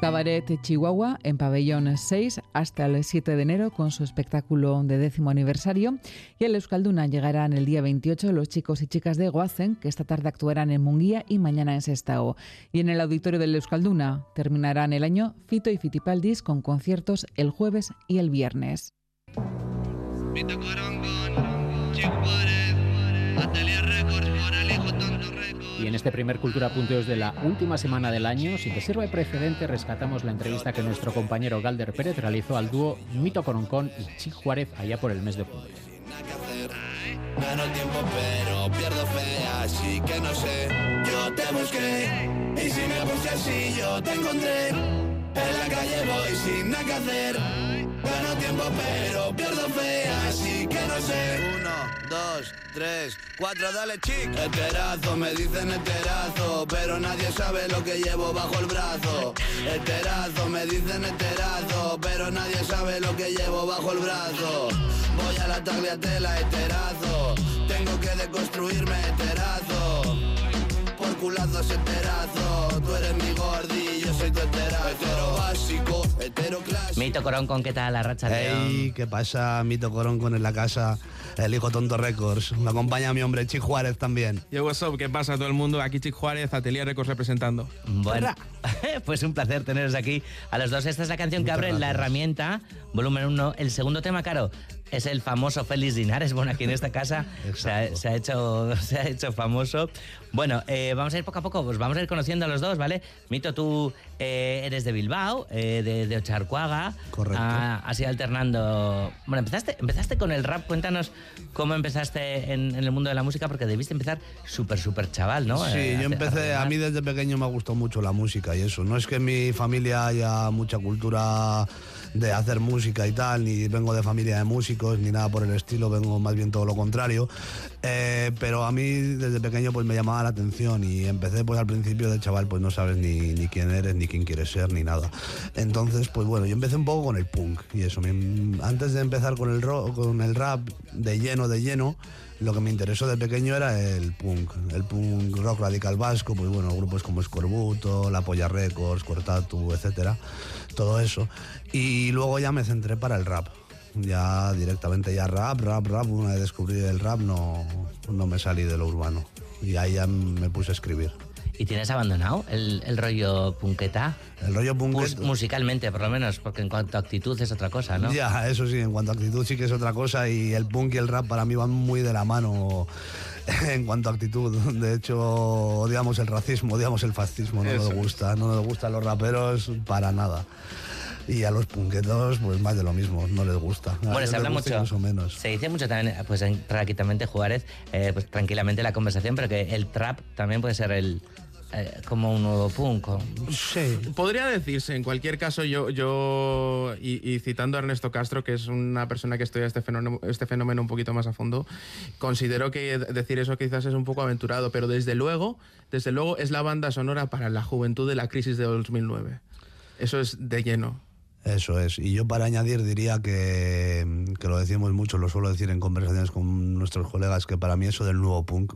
Cabaret Chihuahua en pabellón 6 hasta el 7 de enero con su espectáculo de décimo aniversario. Y el Euskalduna llegarán el día 28 los chicos y chicas de Guazen, que esta tarde actuarán en Munguía y mañana en Sestao. Y en el auditorio del Euskalduna terminarán el año Fito y Fitipaldis con conciertos el jueves y el viernes. Y en este primer Cultura Punteos de la última semana del año, sin que sirva de precedente, rescatamos la entrevista que nuestro compañero Galder Pérez realizó al dúo Mito Coroncón y Chic Juárez allá por el mes de julio. Gano tiempo pero pierdo fe, así que no sé. Yo te busqué y si me puse así yo te encontré. En la calle voy sin nada que hacer. Gano tiempo pero pierdo fe, así que no sé. Uno, dos, tres, cuatro, dale chic. Eterazo, me dicen eterazo, pero nadie sabe lo que llevo bajo el brazo. Eterazo, me dicen eterazo, pero nadie sabe lo que llevo bajo el brazo. Voy a la tagliatela, eterazo, tengo que deconstruirme, eterazo. Por culazos, eterazo, tú eres mi gordi, Mito Corón, ¿qué tal? La racha Hey, ¿qué pasa? Mito Corón en la casa, el hijo tonto Records. Me acompaña mi hombre Chic Juárez también. Yo, what's up? ¿Qué pasa todo el mundo? Aquí Chic Juárez, Atelier Records representando. Bueno, pues un placer teneros aquí a los dos. Esta es la canción que Muchas abre La gracias. Herramienta, volumen 1. El segundo tema, Caro, es el famoso Félix Linares. Bueno, aquí en esta casa se ha, se ha hecho, se ha hecho famoso. Bueno, eh, vamos a ir poco a poco, pues vamos a ir conociendo a los dos, ¿vale? Mito, tú eh, eres de Bilbao, eh, de, de Ocharcuaga. Correcto. Ah, has ido alternando. Bueno, empezaste, empezaste con el rap. Cuéntanos cómo empezaste en, en el mundo de la música, porque debiste empezar súper, súper chaval, ¿no? Sí, yo empecé, a mí desde pequeño me ha gustado mucho la música y eso. No es que en mi familia haya mucha cultura de hacer música y tal, ni vengo de familia de músicos, ni nada por el estilo, vengo más bien todo lo contrario. Eh, pero a mí desde pequeño pues me llamaba la atención y empecé pues al principio de chaval pues no sabes ni, ni quién eres, ni quién quieres ser, ni nada. Entonces pues bueno, yo empecé un poco con el punk y eso. antes de empezar con el, rock, con el rap de lleno, de lleno, lo que me interesó de pequeño era el punk, el punk rock radical vasco, pues bueno, grupos como Escorbuto, La Polla Records, Cortatu, etcétera, todo eso. Y luego ya me centré para el rap. Ya directamente ya rap, rap, rap. Una vez descubrí el rap no, no me salí de lo urbano. Y ahí ya me puse a escribir. ¿Y tienes abandonado el, el rollo punketa? El rollo punketa. musicalmente, por lo menos, porque en cuanto a actitud es otra cosa, ¿no? Ya, eso sí, en cuanto a actitud sí que es otra cosa y el punk y el rap para mí van muy de la mano en cuanto a actitud. De hecho, odiamos el racismo, odiamos el fascismo, no Eso nos gusta, no nos gustan los raperos para nada. Y a los punquetos, pues más de lo mismo, no les gusta. A Bueno, ellos se habla mucho. incluso menos. Se dice mucho también, pues en prácticamente Juárez, eh, pues tranquilamente la conversación, pero que el trap también puede ser el eh, como un nuevo punk. o- Sí. Podría decirse, en cualquier caso, yo, yo y, y citando a Ernesto Castro, que es una persona que estudia este fenómeno, este fenómeno un poquito más a fondo, considero que decir eso quizás es un poco aventurado, pero desde luego, desde luego es la banda sonora para la juventud de la crisis de 2009. Eso es de lleno. Eso es. Y yo para añadir diría que, que lo decimos mucho, lo suelo decir en conversaciones con nuestros colegas, que para mí eso del nuevo punk,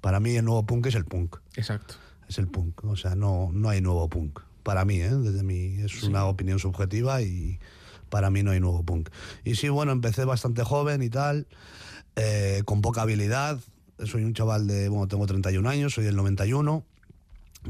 para mí el nuevo punk es el punk. Exacto. Es el punk. O sea, no, no hay nuevo punk. Para mí, ¿eh? desde mi, es una opinión subjetiva y para mí no hay nuevo punk. Y sí, bueno, empecé bastante joven y tal, eh, con poca habilidad. Soy un chaval de, bueno, tengo 31 años, soy del 91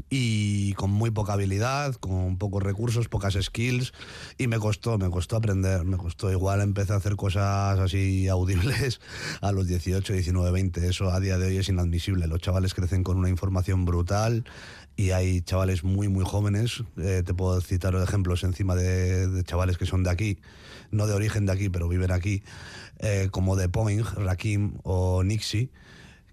y con muy poca habilidad, con pocos recursos, pocas skills y me costó, me costó aprender, me costó. Igual empecé a hacer cosas así audibles a los 18, 19, 20, eso a día de hoy es inadmisible, los chavales crecen con una información brutal y hay chavales muy muy jóvenes, eh, te puedo citar ejemplos encima de, chavales que son de aquí, no de origen de aquí, pero viven aquí, eh, como de Poing, Rakim o Nixie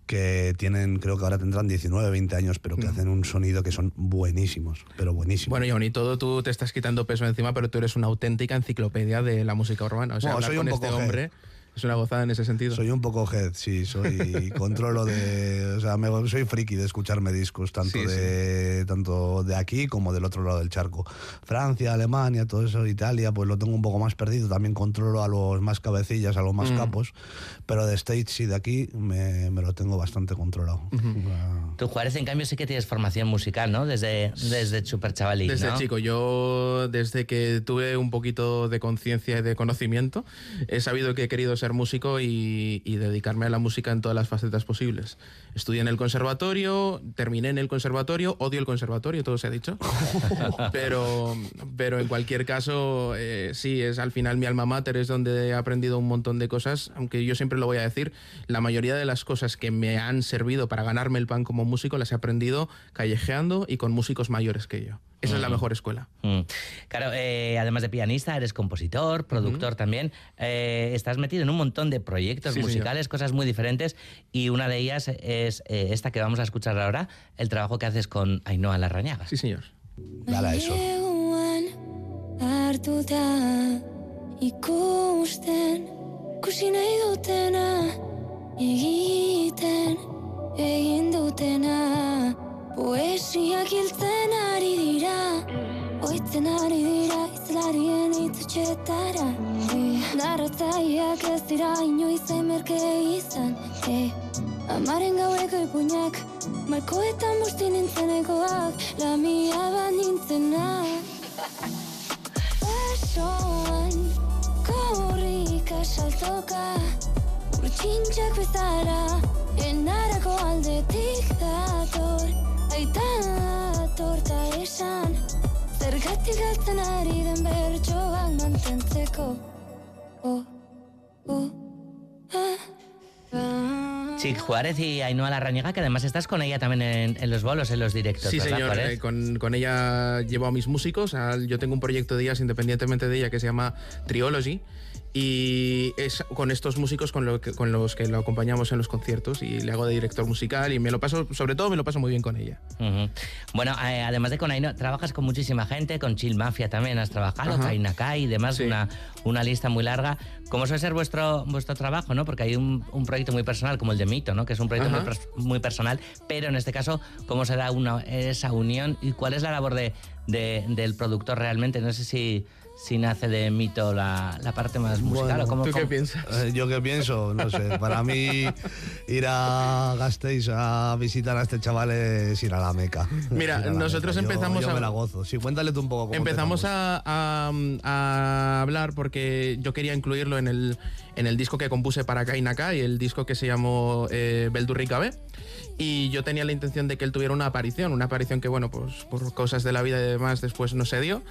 que tienen, creo que ahora tendrán 19, 20 años, pero que hacen un sonido que son buenísimos, pero buenísimos. Bueno, y aún y todo, tú te estás quitando peso encima, pero tú eres una auténtica enciclopedia de la música urbana. O sea, Bueno, hablar soy un con poco este hombre es una gozada en ese sentido. Soy un poco head, sí, soy controlo de, o sea, me- soy friki de escucharme discos tanto Sí, de tanto de aquí como del otro lado del charco. Francia, Alemania, todo eso, Italia, pues lo tengo un poco más perdido. También controlo a los más cabecillas, a los más Mm. capos, pero de States y de aquí me, me lo tengo bastante controlado. Tú, Juárez, en cambio, sí que tienes formación musical, ¿no? Desde, desde súper chavalín, Desde ¿no? chico, yo desde que tuve un poquito de conciencia y de conocimiento, he sabido que he querido ser músico y, y dedicarme a la música en todas las facetas posibles. Estudié en el conservatorio, terminé en el conservatorio, odio el conservatorio, todo se ha dicho. pero, pero en cualquier caso, eh, sí, es al final mi alma mater, es donde he aprendido un montón de cosas, aunque yo siempre lo voy a decir, la mayoría de las cosas que me han servido para ganarme el pan como músico las he aprendido callejeando y con músicos mayores que yo. Esa es la mejor escuela. Mm. Claro, eh, además de pianista, eres compositor, productor también. Eh, estás metido en un montón de proyectos Sí, señor. musicales, cosas muy diferentes, y una de ellas es eh, esta que vamos a escuchar ahora, el trabajo que haces con Ainhoa Larrañaga. Sí, señor. Dale a eso. Poesiak hiltzen ari dira Oitzen ari dira izlarien itzutxetara e, Narratzaileak ez dira inoiz emerke izan. E, Amaren gaueko ipuñak Malkoetan busti nintzenekoak Lamia bat nintzenak Basoan korrika saltoka Urtsintxak bezala Enarako aldetik dator Aita dator ta esan Zergatik galtzen ari den bertsoak mantentzeko Oh, oh, ah, ah. Sí, Juárez y Ainhoa Larrañaga, que además estás con ella también en, en los bolos, en los directos. Sí, ¿verdad, señor. Eh, con, con ella llevo a mis músicos. a- yo tengo un proyecto de ellas independientemente de ella que se llama Triology. Y es con estos músicos con, lo que- con los que lo acompañamos en los conciertos y le hago de director musical y me lo paso, sobre todo me lo paso muy bien con ella. Bueno, eh, además de con Ainhoa, trabajas con muchísima gente, con Chill Mafia también has trabajado, Ajá. Kai Nakai y demás, Sí. una, una lista muy larga. ¿Cómo suele ser vuestro, vuestro trabajo? ¿no? Porque hay un, un proyecto muy personal como el de Mito, ¿no? que es un proyecto muy, pers- muy personal, pero en este caso, ¿cómo se da una, esa unión y cuál es la labor de, de- del productor realmente? No sé si, si nace de Mito la, la parte más musical o cómo... cómo- Eh, yo qué pienso, no sé. Para mí ir a Gasteiz a visitar a este chaval es ir a la Meca. Mira, la nosotros Meca. Yo- empezamos yo a- me la gozo. Sí, cuéntale tú un poco cómo Empezamos a, a- a hablar porque yo quería incluirlo en el, en el disco que compuse para Kainaka y el disco que se llamó eh, Beldurrika B. Y yo tenía la intención de que él tuviera una aparición, una aparición que, bueno, pues por cosas de la vida y demás después no se dio.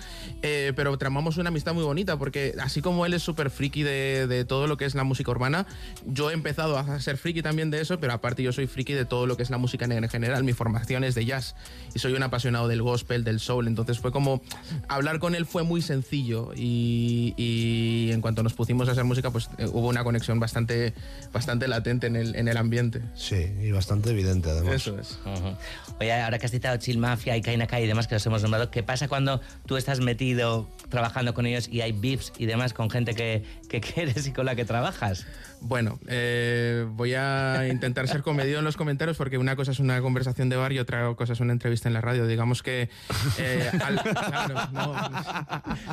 Eh, pero tramamos una amistad muy bonita porque así como él es súper friki de, de todo lo que es la música urbana, yo he empezado a ser friki también de eso, pero aparte yo soy friki de todo lo que es la música en general. Mi formación es de jazz y soy un apasionado del gospel, del soul. Entonces fue como hablar con él fue muy sencillo y, y en cuanto nos pusimos a hacer música, pues eh, hubo una conexión bastante, bastante latente en el, en el ambiente. Sí, y bastante evidente además. Eso es. Ujú. Oye, ahora que has citado Chill Mafia y Kainaka y demás que los hemos nombrado, ¿qué pasa cuando tú estás metido trabajando con ellos y hay beefs y demás con gente que, que quieres y con la que trabajas? Bueno, eh, voy a intentar ser comedido en los comentarios porque una cosa es una conversación de bar y otra cosa es una entrevista en la radio. Digamos que... eh, al- claro, no.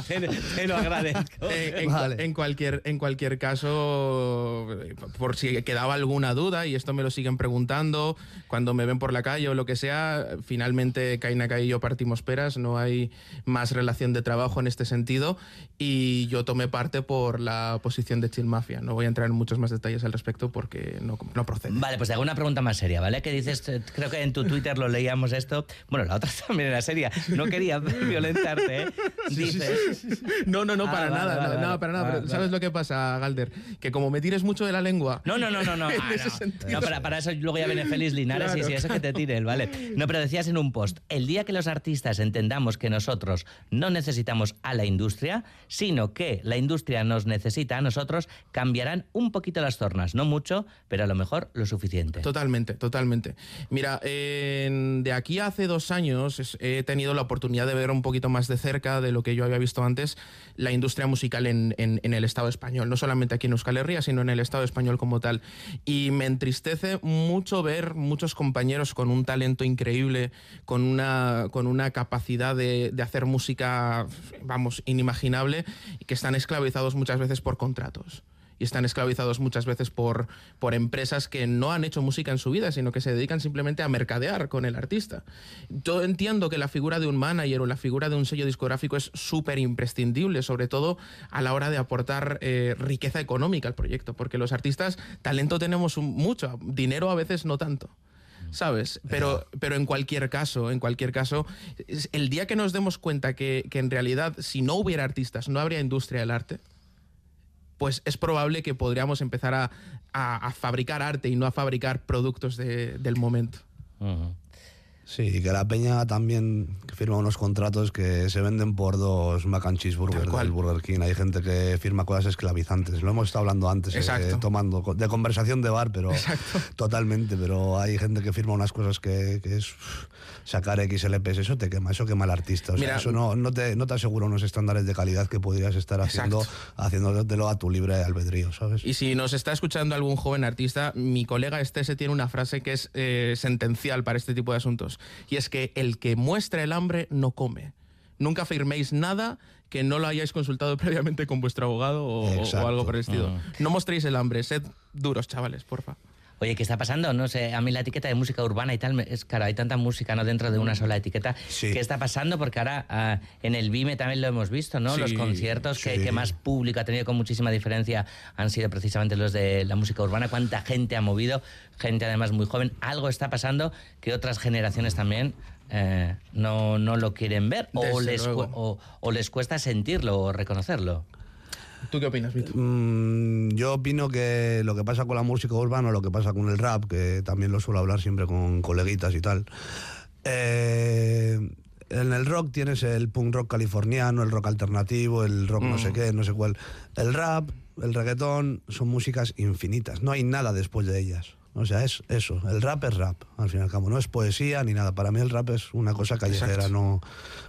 te, te lo agradezco. Eh, en, cua- en cualquier, en cualquier caso, eh, por si quedaba alguna duda, y esto me lo siguen preguntando, cuando me ven por la calle o lo que sea, finalmente Kainaka y yo partimos peras, no hay más relación de trabajo en este sentido, y yo tomé parte por la posición de Chill Mafia. No voy a entrar en muchos más detalles al respecto porque no, no procede. Vale, pues te hago una pregunta más seria, ¿vale? Que dices, eh, creo que en tu Twitter lo leíamos esto. Bueno, la otra también era seria. No quería violentarte, ¿eh? Dices. No, no, no, Ah, para vale, nada, vale, no, vale. para nada. Vale, pero ¿Sabes lo que pasa, Galder? Que como me tires mucho de la lengua. No, no, no, no, no. ah, no. No, para, para eso luego ya viene Félix Linares y Claro, si eso que te tire, ¿vale? No, pero decías en un post, el día que los artistas entendamos que nosotros no necesitamos a la industria, sino que la industria nos necesita a nosotros, cambiarán un poquito las tornas. No mucho, pero a lo mejor lo suficiente. Totalmente, totalmente. Mira, en- de aquí a hace dos años he tenido la oportunidad de ver un poquito más de cerca de lo que yo había visto antes la industria musical en, el Estado español, no solamente aquí en Euskal Herria, sino en el Estado español como tal. Y me entristece mucho ver muchos compañeros con un talento increíble, con una, con una capacidad de, hacer música, vamos, inimaginable, que están esclavizados muchas veces por contratos y están esclavizados muchas veces por, por empresas que no han hecho música en su vida, sino que se dedican simplemente a mercadear con el artista. Yo entiendo que la figura de un manager o la figura de un sello discográfico es súper imprescindible, sobre todo a la hora de aportar eh, riqueza económica al proyecto, porque los artistas talento tenemos un- mucho, dinero a veces no tanto. ¿Sabes? Pero, pero en cualquier caso, en cualquier caso, el día que nos demos cuenta que, que en realidad si no hubiera artistas no habría industria del arte, pues es probable que podríamos empezar a, fabricar arte y no a fabricar productos de- del momento. Sí, y que la peña también firma unos contratos que se venden por dos mac and cheeseburgers del Burger King. Hay gente que firma cosas esclavizantes. Lo hemos estado hablando antes, eh, tomando de conversación de bar, pero totalmente. Pero hay gente que firma unas cosas que, que es sacar XLPs. Eso te quema, eso quema al artista. O sea, Mira- eso no, no, te, no te asegura unos estándares de calidad que podrías estar haciendo, haciéndotelo a tu libre albedrío, ¿sabes? Y si nos está escuchando algún joven artista, mi colega Estese tiene una frase que es eh, sentencial para este tipo de asuntos. Y es que el que muestra el hambre no come. Nunca firméis nada que no lo hayáis consultado previamente con vuestro abogado o, algo por el estilo. Ah. No mostréis el hambre, sed duros, chavales, porfa. Oye, ¿qué está pasando? No sé, a mí la etiqueta de música urbana y tal, es claro, hay tanta música no dentro de una sola etiqueta. ¿Qué está pasando? Porque ahora ah, en el BIME también lo hemos visto, ¿no? Sí, los conciertos que, sí. que más público ha tenido con muchísima diferencia han sido precisamente los de la música urbana. ¿Cuánta gente ha movido? Gente además muy joven. Algo está pasando que otras generaciones también eh, no, no lo quieren ver o les, o, o les cuesta sentirlo o reconocerlo. ¿Tú qué opinas, Vito? Mm, yo opino que lo que pasa con la música urbana, lo que pasa con el rap, que también lo suelo hablar siempre con coleguitas y tal. eh, en el rock tienes el punk rock californiano, el rock alternativo, el rock no sé Mm. qué, no sé cuál. El rap, el reggaetón, son músicas infinitas. No hay nada después de ellas. O sea, es eso. El rap es rap, al fin y al cabo. No es poesía ni nada. Para mí el rap es una cosa callejera. Exacto. No,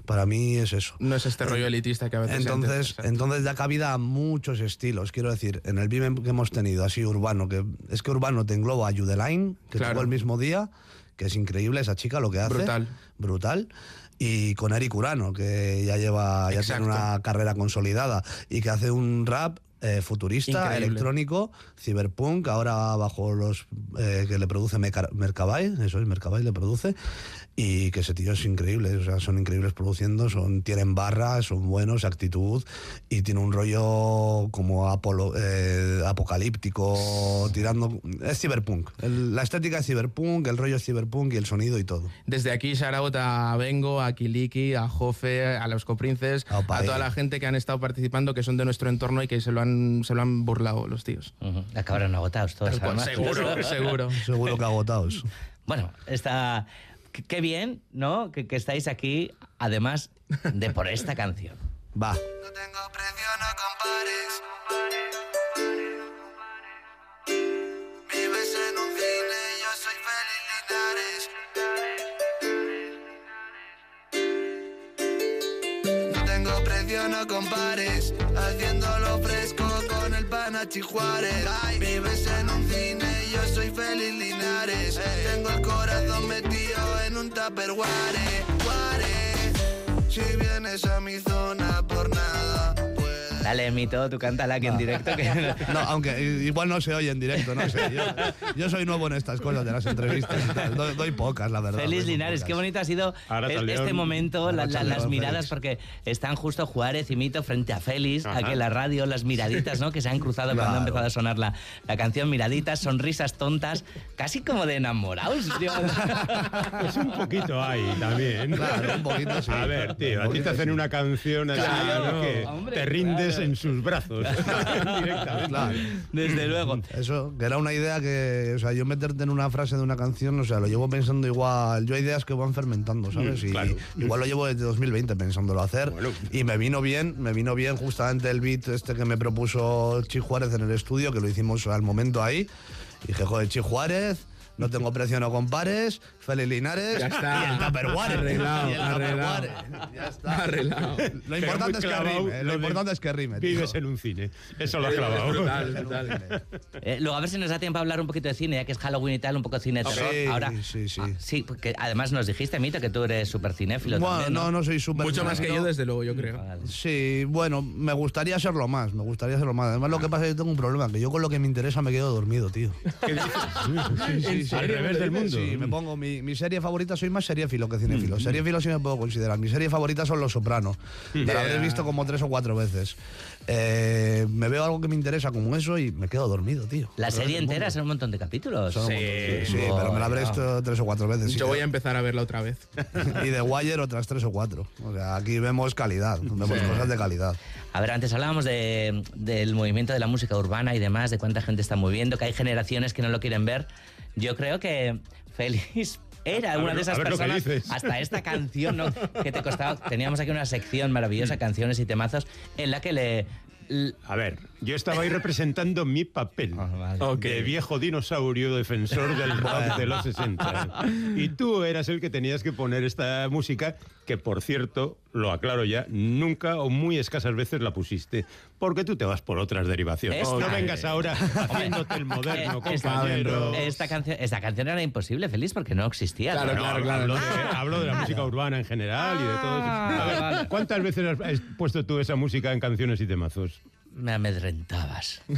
para mí es eso. No es este rollo elitista que a veces Entonces, entonces da cabida a muchos estilos. Quiero decir, en el BIM que hemos tenido, así urbano, que es que urbano te engloba a Judeline, que Claro. tuvo el mismo día, que es increíble esa chica lo que hace. Brutal. Brutal. Y con Eric Urano, que ya lleva, ya Exacto. tiene una carrera consolidada y que hace un rap eh, futurista, Increíble. electrónico, cyberpunk, ahora bajo los eh, que le produce Mercabay, eso es, Mercabay le produce, y que ese tío es increíble, o sea, son increíbles produciendo, son, tienen barras, son buenos, actitud, y tiene un rollo como apolo- eh, apocalíptico, tirando... Es cyberpunk, El- la estética es cyberpunk, el rollo es cyberpunk y el sonido y todo. Desde aquí, shoutout a Bengo, a Kiliki, a Jofe, a los coprinces, a toda la gente que han estado participando, que son de nuestro entorno y que se lo han, se lo han burlado los tíos. Acabaron agotados todos. Seguro, seguro. Seguro que agotados. Bueno, está... Qué bien, ¿no? Que, que estáis aquí, además de por esta canción. Va. Vives en un cine, yo soy Feliz. No tengo precio, no compares. Haciéndolo fresco con el Panachi Juárez. Vives en un cine, soy Feliz Linares. Tengo el corazón metido en un tupperware. Guare. Si vienes a mi zona por nada. Dale, Mito, tú cántala aquí en directo. Que... No, aunque igual no se oye en directo, no sé. Yo, yo soy nuevo en estas cosas de las entrevistas. y tal. Doy, doy pocas, la verdad. Feliz Linares, pocas. qué bonito ha sido es- este momento, la- la- las miradas, Félix. porque están justo Juárez y Mito frente a Félix, Ajá. aquí en la radio, las miraditas, ¿no? Que se han cruzado cuando ha empezado a sonar la, la canción, miraditas, sonrisas tontas, casi como de enamorados. tío. Pues un poquito hay también. Claro, un poquito sí. A ver, tío, a ti te hacen una canción así Claro, que hombre, te rindes en sus brazos. Claro. Desde luego. Eso, que era una idea que, o sea, yo meterte en una frase de una canción, o sea, lo llevo pensando igual. Yo hay ideas que van fermentando, ¿sabes? Mm, y claro. igual lo llevo desde 2020 pensándolo hacer. Y me vino bien, me vino bien justamente el beat este que me propuso Chi Juárez en el estudio, que lo hicimos al momento ahí. Y dije, joder, Chi Juárez. No tengo precio, no compares. Félix Linares. Ya está. Y el Tupperware. Arreglado, Y el arreglado. Ya está. Arreglado. Lo importante es que rime. Lo importante es que rime. tío. Vives en un cine. Eso lo has clavado. Brutal, brutal. Eh, luego a ver si nos da tiempo a hablar un poquito de cine, ya que es Halloween y tal, un poco de cine de terror. Sí, Ahora, sí, sí. Ah, sí, porque además nos dijiste, Mito, que tú eres súper cinéfilo Bueno, también, no, no soy súper Mucho más que yo, desde luego, yo creo. Sí, bueno, me gustaría serlo más, me gustaría serlo más. Además, lo que pasa es que tengo un problema, que yo con lo que me interesa me quedo dormido, tío. Sí, sí, Al revés del mundo. Sí, me pongo, mi, mi serie favorita, soy más seriéfilo que cinéfilo. Seriéfilo sí me puedo considerar. Mi serie favorita son Los Soprano. Me la habréis visto como tres o cuatro veces. Eh, me veo algo que me interesa como eso y me quedo dormido, tío. La revés serie entera son un montón de capítulos. Son un montón, sí, sí, pero me la habré visto tres o cuatro veces. sí. Yo voy a empezar a verla otra vez. Y de Wire otras tres o cuatro. O sea, aquí vemos calidad, vemos cosas de calidad. A ver, antes hablábamos de- del movimiento de la música urbana y demás, de cuánta gente está moviendo, que hay generaciones que no lo quieren ver. Yo creo que Félix era A una ver, de esas personas, hasta esta canción ¿no? que te costaba. Teníamos aquí una sección maravillosa, canciones y temazos, en la que le. A ver, yo estaba ahí representando mi papel de viejo dinosaurio defensor del rock de los 60. Y tú eras el que tenías que poner esta música, que por cierto, lo aclaro ya, nunca o muy escasas veces la pusiste, porque tú te vas por otras derivaciones. Esta- No vengas ahora haciéndote el moderno, compañero. esta canción, esta canción era imposible, Félix, porque no existía. Claro, ¿no? claro, claro. Hablo, de, hablo de la música urbana en general y de todo eso. A ver, vale. ¿Cuántas veces has has puesto tú esa música en canciones y temazos? Me amedrentabas.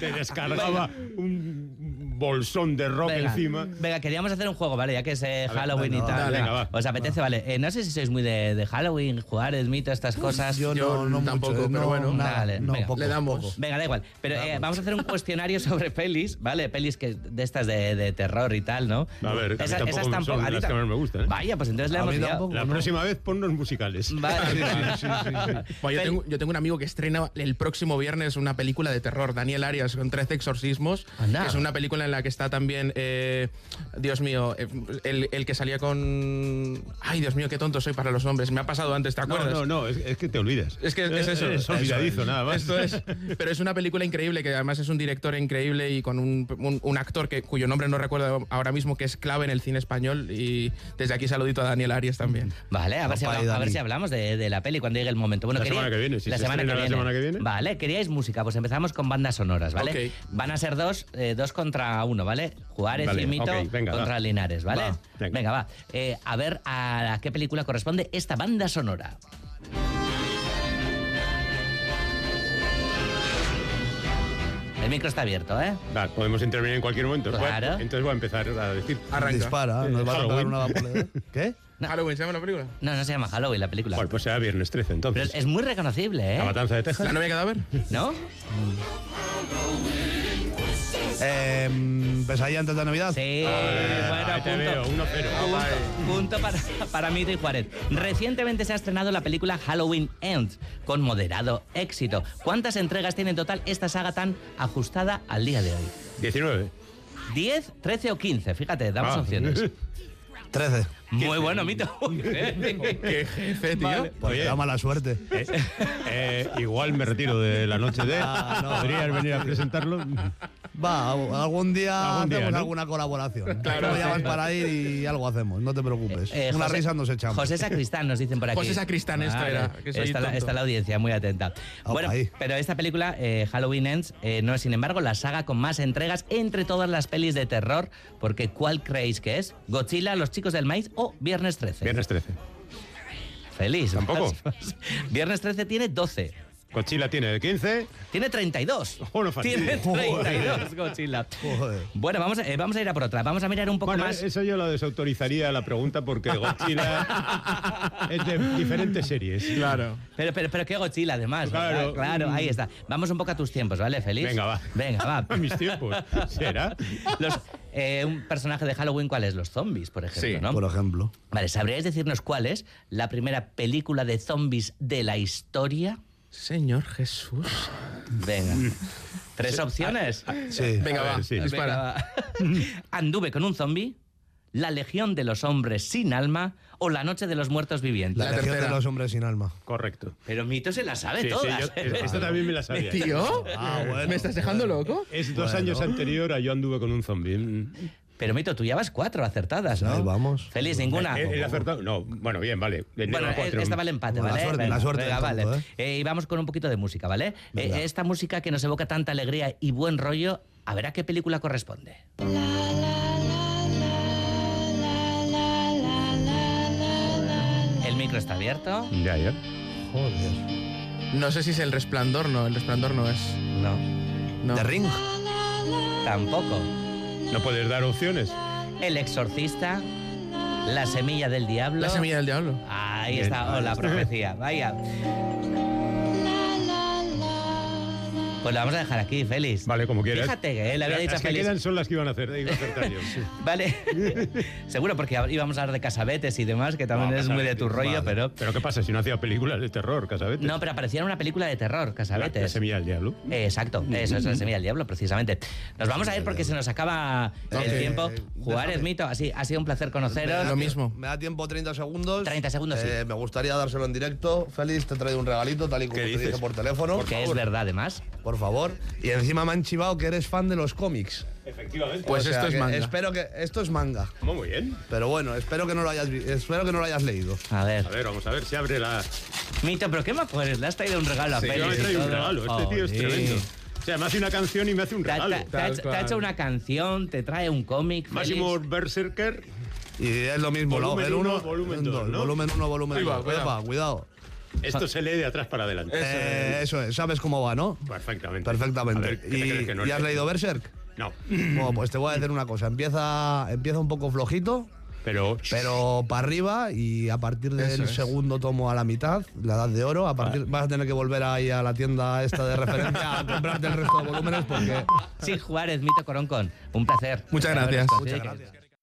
Te descargaba un bolsón de rock Venga, encima. Venga, queríamos hacer un juego, ¿vale? Ya que es eh, ver, Halloween y tal. venga, va. ¿Os apetece? Vale. Eh, no sé si sois muy de, de Halloween, jugar, el mito, estas cosas. Yo no, no tampoco, mucho, pero no, bueno. nada, Vale, no, venga. poco, Le damos. Venga, da igual. Pero eh, vamos a hacer un cuestionario sobre pelis, ¿vale? Pelis que de estas de, de terror y tal, ¿no? A ver, a Esa- tampoco esas tampoco. son a las que más me gustan. ¿eh? Vaya, pues entonces le A hemos. La próxima vez ponnos musicales. Vale. Bueno, yo, tengo, yo tengo un amigo que estrena el próximo viernes una película de terror, Daniel Arias, con 13 exorcismos. Anda. que es una película en la que está también, eh, Dios mío, eh, el, el que salía con... Ay, Dios mío, qué tonto soy para los nombres. Me ha pasado antes, ¿te No, acuerdas? no, no, es, es que te olvidas. Es que es eso. Es olvidadizo, Eso nada más. Esto es. Pero es una película increíble que además es un director increíble y con un, un- un actor que, cuyo nombre no recuerdo ahora mismo que es clave en el cine español. Y desde aquí saludito a Daniel Arias también. Vale, a ver, si, Opa, habla- y a ver si hablamos de, de la peli cuando llegue el momento. Bueno, La quería- semana que viene, si la se semana que estrena la viene. semana que viene. Vale, queríais música, pues empezamos con bandas sonoras, ¿vale? Van a ser dos, eh, dos contra uno, ¿vale? Juárez Vale, y Mito venga, contra va. Linares, ¿vale? Va, venga. venga. va. Eh, a ver a qué película corresponde esta banda sonora. El micro está abierto, ¿eh? Va, podemos intervenir en cualquier momento. Claro. Bueno, entonces voy a empezar a decir. Arranca. Dispara, nos vas a una. ¿Qué? Halloween, ¿se llama la película? No, no se llama Halloween la película. Bueno, pues será viernes 13, Pero entonces. es, es muy reconocible, ¿eh? La matanza de Texas. ¿La novia cadáver? ¿No? Eh, pesadilla antes de Navidad. Sí, Ah, bueno, punto. veo, 1-0. Punto, punto para, para Mito y Juárez. Recientemente se ha estrenado la película Halloween Ends, con moderado éxito. ¿Cuántas entregas tiene en total esta saga tan ajustada al día de hoy? 19. ¿10, 13 o 15? Fíjate, damos Ah. opciones. 13. Muy bueno, Mito. Qué jefe, tío. Vale. Pues Oye. da mala suerte. Eh, eh, igual me retiro de la noche de. Ah, no. ¿Podrías venir a presentarlo? Va, algún día Algún día, hacemos ¿no? alguna colaboración. Claro, para ir y algo hacemos, no te preocupes. Eh, Una José- risa nos echamos. José Sacristán nos dicen por aquí. José Sacristán, esto era, que soy está, la, tonto. está la audiencia muy atenta. Ah, Bueno, ahí. pero esta película, eh, Halloween Ends, eh, no es sin embargo la saga con más entregas entre todas las pelis de terror, porque ¿cuál creéis que es? ¿Godzilla, Los Chicos del Maíz o Viernes 13? Viernes 13. Feliz. ¿Tampoco? Viernes 13 tiene 12. Cochila tiene 15. Tiene 32. Oh, no. Tiene 32 Godzilla. Joder. Bueno, vamos, a- eh, vamos a ir a por otra. Vamos a mirar un poco Bueno, más. eso yo lo desautorizaría la pregunta porque Godzilla es de diferentes series. Claro. Pero, pero, pero qué Godzilla, además. Claro. ¿verdad? Claro, ahí está. Vamos un poco a tus tiempos, ¿vale, Feliz? Venga, va. Venga, va. A mis tiempos. ¿Será? Los, eh, un personaje de Halloween, ¿cuál es? Los zombies, por ejemplo, Sí, ¿no? Por ejemplo. Vale, ¿sabríais decirnos cuál es la primera película de zombies de la historia? Señor Jesús. Venga. ¿Tres opciones? Sí. Venga, A va, sí. dispara. Venga, va. Anduve con un zombie, La Legión de los Hombres sin Alma o La Noche de los Muertos Vivientes. La, La legión tercera. de los hombres sin alma. Correcto. Pero Mito se la sabe Sí, sí, todas. yo- ¿eh? esta también me la sabía. Tío, Ah, bueno. ¿me estás dejando loco? Es dos Bueno. años anterior a Yo anduve con un zombie. Pero Mito, tú llevas cuatro acertadas, ¿no? Ahí vamos. Feliz, ninguna. ¿He, he acertado? No, bueno, bien, vale. Bueno, esta vale empate, La ¿vale? suerte, venga, la suerte venga, vale. tonto, ¿eh? Eh, y vamos con un poquito de música, ¿vale? Eh, esta música que nos evoca tanta alegría y buen rollo, a ver a qué película corresponde. El micro está abierto. Ya, ya. Joder. No sé si es el resplandor, no, el resplandor no es. No, No. The Ring. tampoco. ¿No puedes dar opciones? El exorcista, La semilla del diablo. La semilla del diablo. Ahí Bien. está, oh, la profecía. Vaya. Pues la vamos a dejar aquí, Félix. Vale, como quieras. Fíjate que eh, le había Las dicho a que Félix. quedan son las que iban a hacer. iba a yo. Vale. Seguro porque íbamos a hablar de casabetes y demás, que también No, es muy de tu Casabetes, rollo, vale. pero. ¿Pero qué pasa si no hacía películas de terror, Casabetes? No, pero aparecía en una película de terror, La, la casabetes. semilla del diablo. Eh, Exacto, eso es la semilla del diablo, precisamente. Nos vamos a ir porque se nos acaba el tiempo. eh, Jugar es déjame. mito, así ha sido un placer conoceros. Lo mismo. Me da tiempo 30 segundos. 30 segundos, sí. Eh, Me gustaría dárselo en directo. Félix, te he traído un regalito, tal y como ¿Qué te dices? dije por teléfono. Porque es verdad, además. Por favor. Y encima me han chivado que eres fan de los cómics. Efectivamente. Pues O sea esto es manga. Espero que esto es manga. Muy bien. Pero bueno, espero que no lo hayas espero que no lo hayas leído. A ver. A ver, vamos a ver si abre la. Mito, ¿pero qué me pones? Le has traído un regalo a Sí, yo traído un regalo. Este tío es tremendo. O sea, me hace una canción y me hace un regalo. te- te ha hecho- te ha hecho una canción, te trae un cómic. Máximo. Berserker. Y es lo mismo. Volumen el uno, 1, volumen dos, ¿no? Volumen 1, volumen Ahí va, 2. cuidado. cuidado. Esto se lee de atrás para adelante. Eh, eso es, sabes cómo va, ¿no? Perfectamente. Perfectamente. Ver, ¿qué te ¿Y, crees que no ¿y has leído Berserk? No. Bueno, pues te voy a decir una cosa. Empieza, empieza un poco flojito. Pero, pero para arriba y a partir del es. segundo tomo a la mitad, la edad de oro, a partir, vas a tener que volver ahí a la tienda esta de referencia a comprarte el resto de volúmenes porque Sí, Juárez, Mito Coroncon. Un placer. Muchas gracias. Muchas gracias.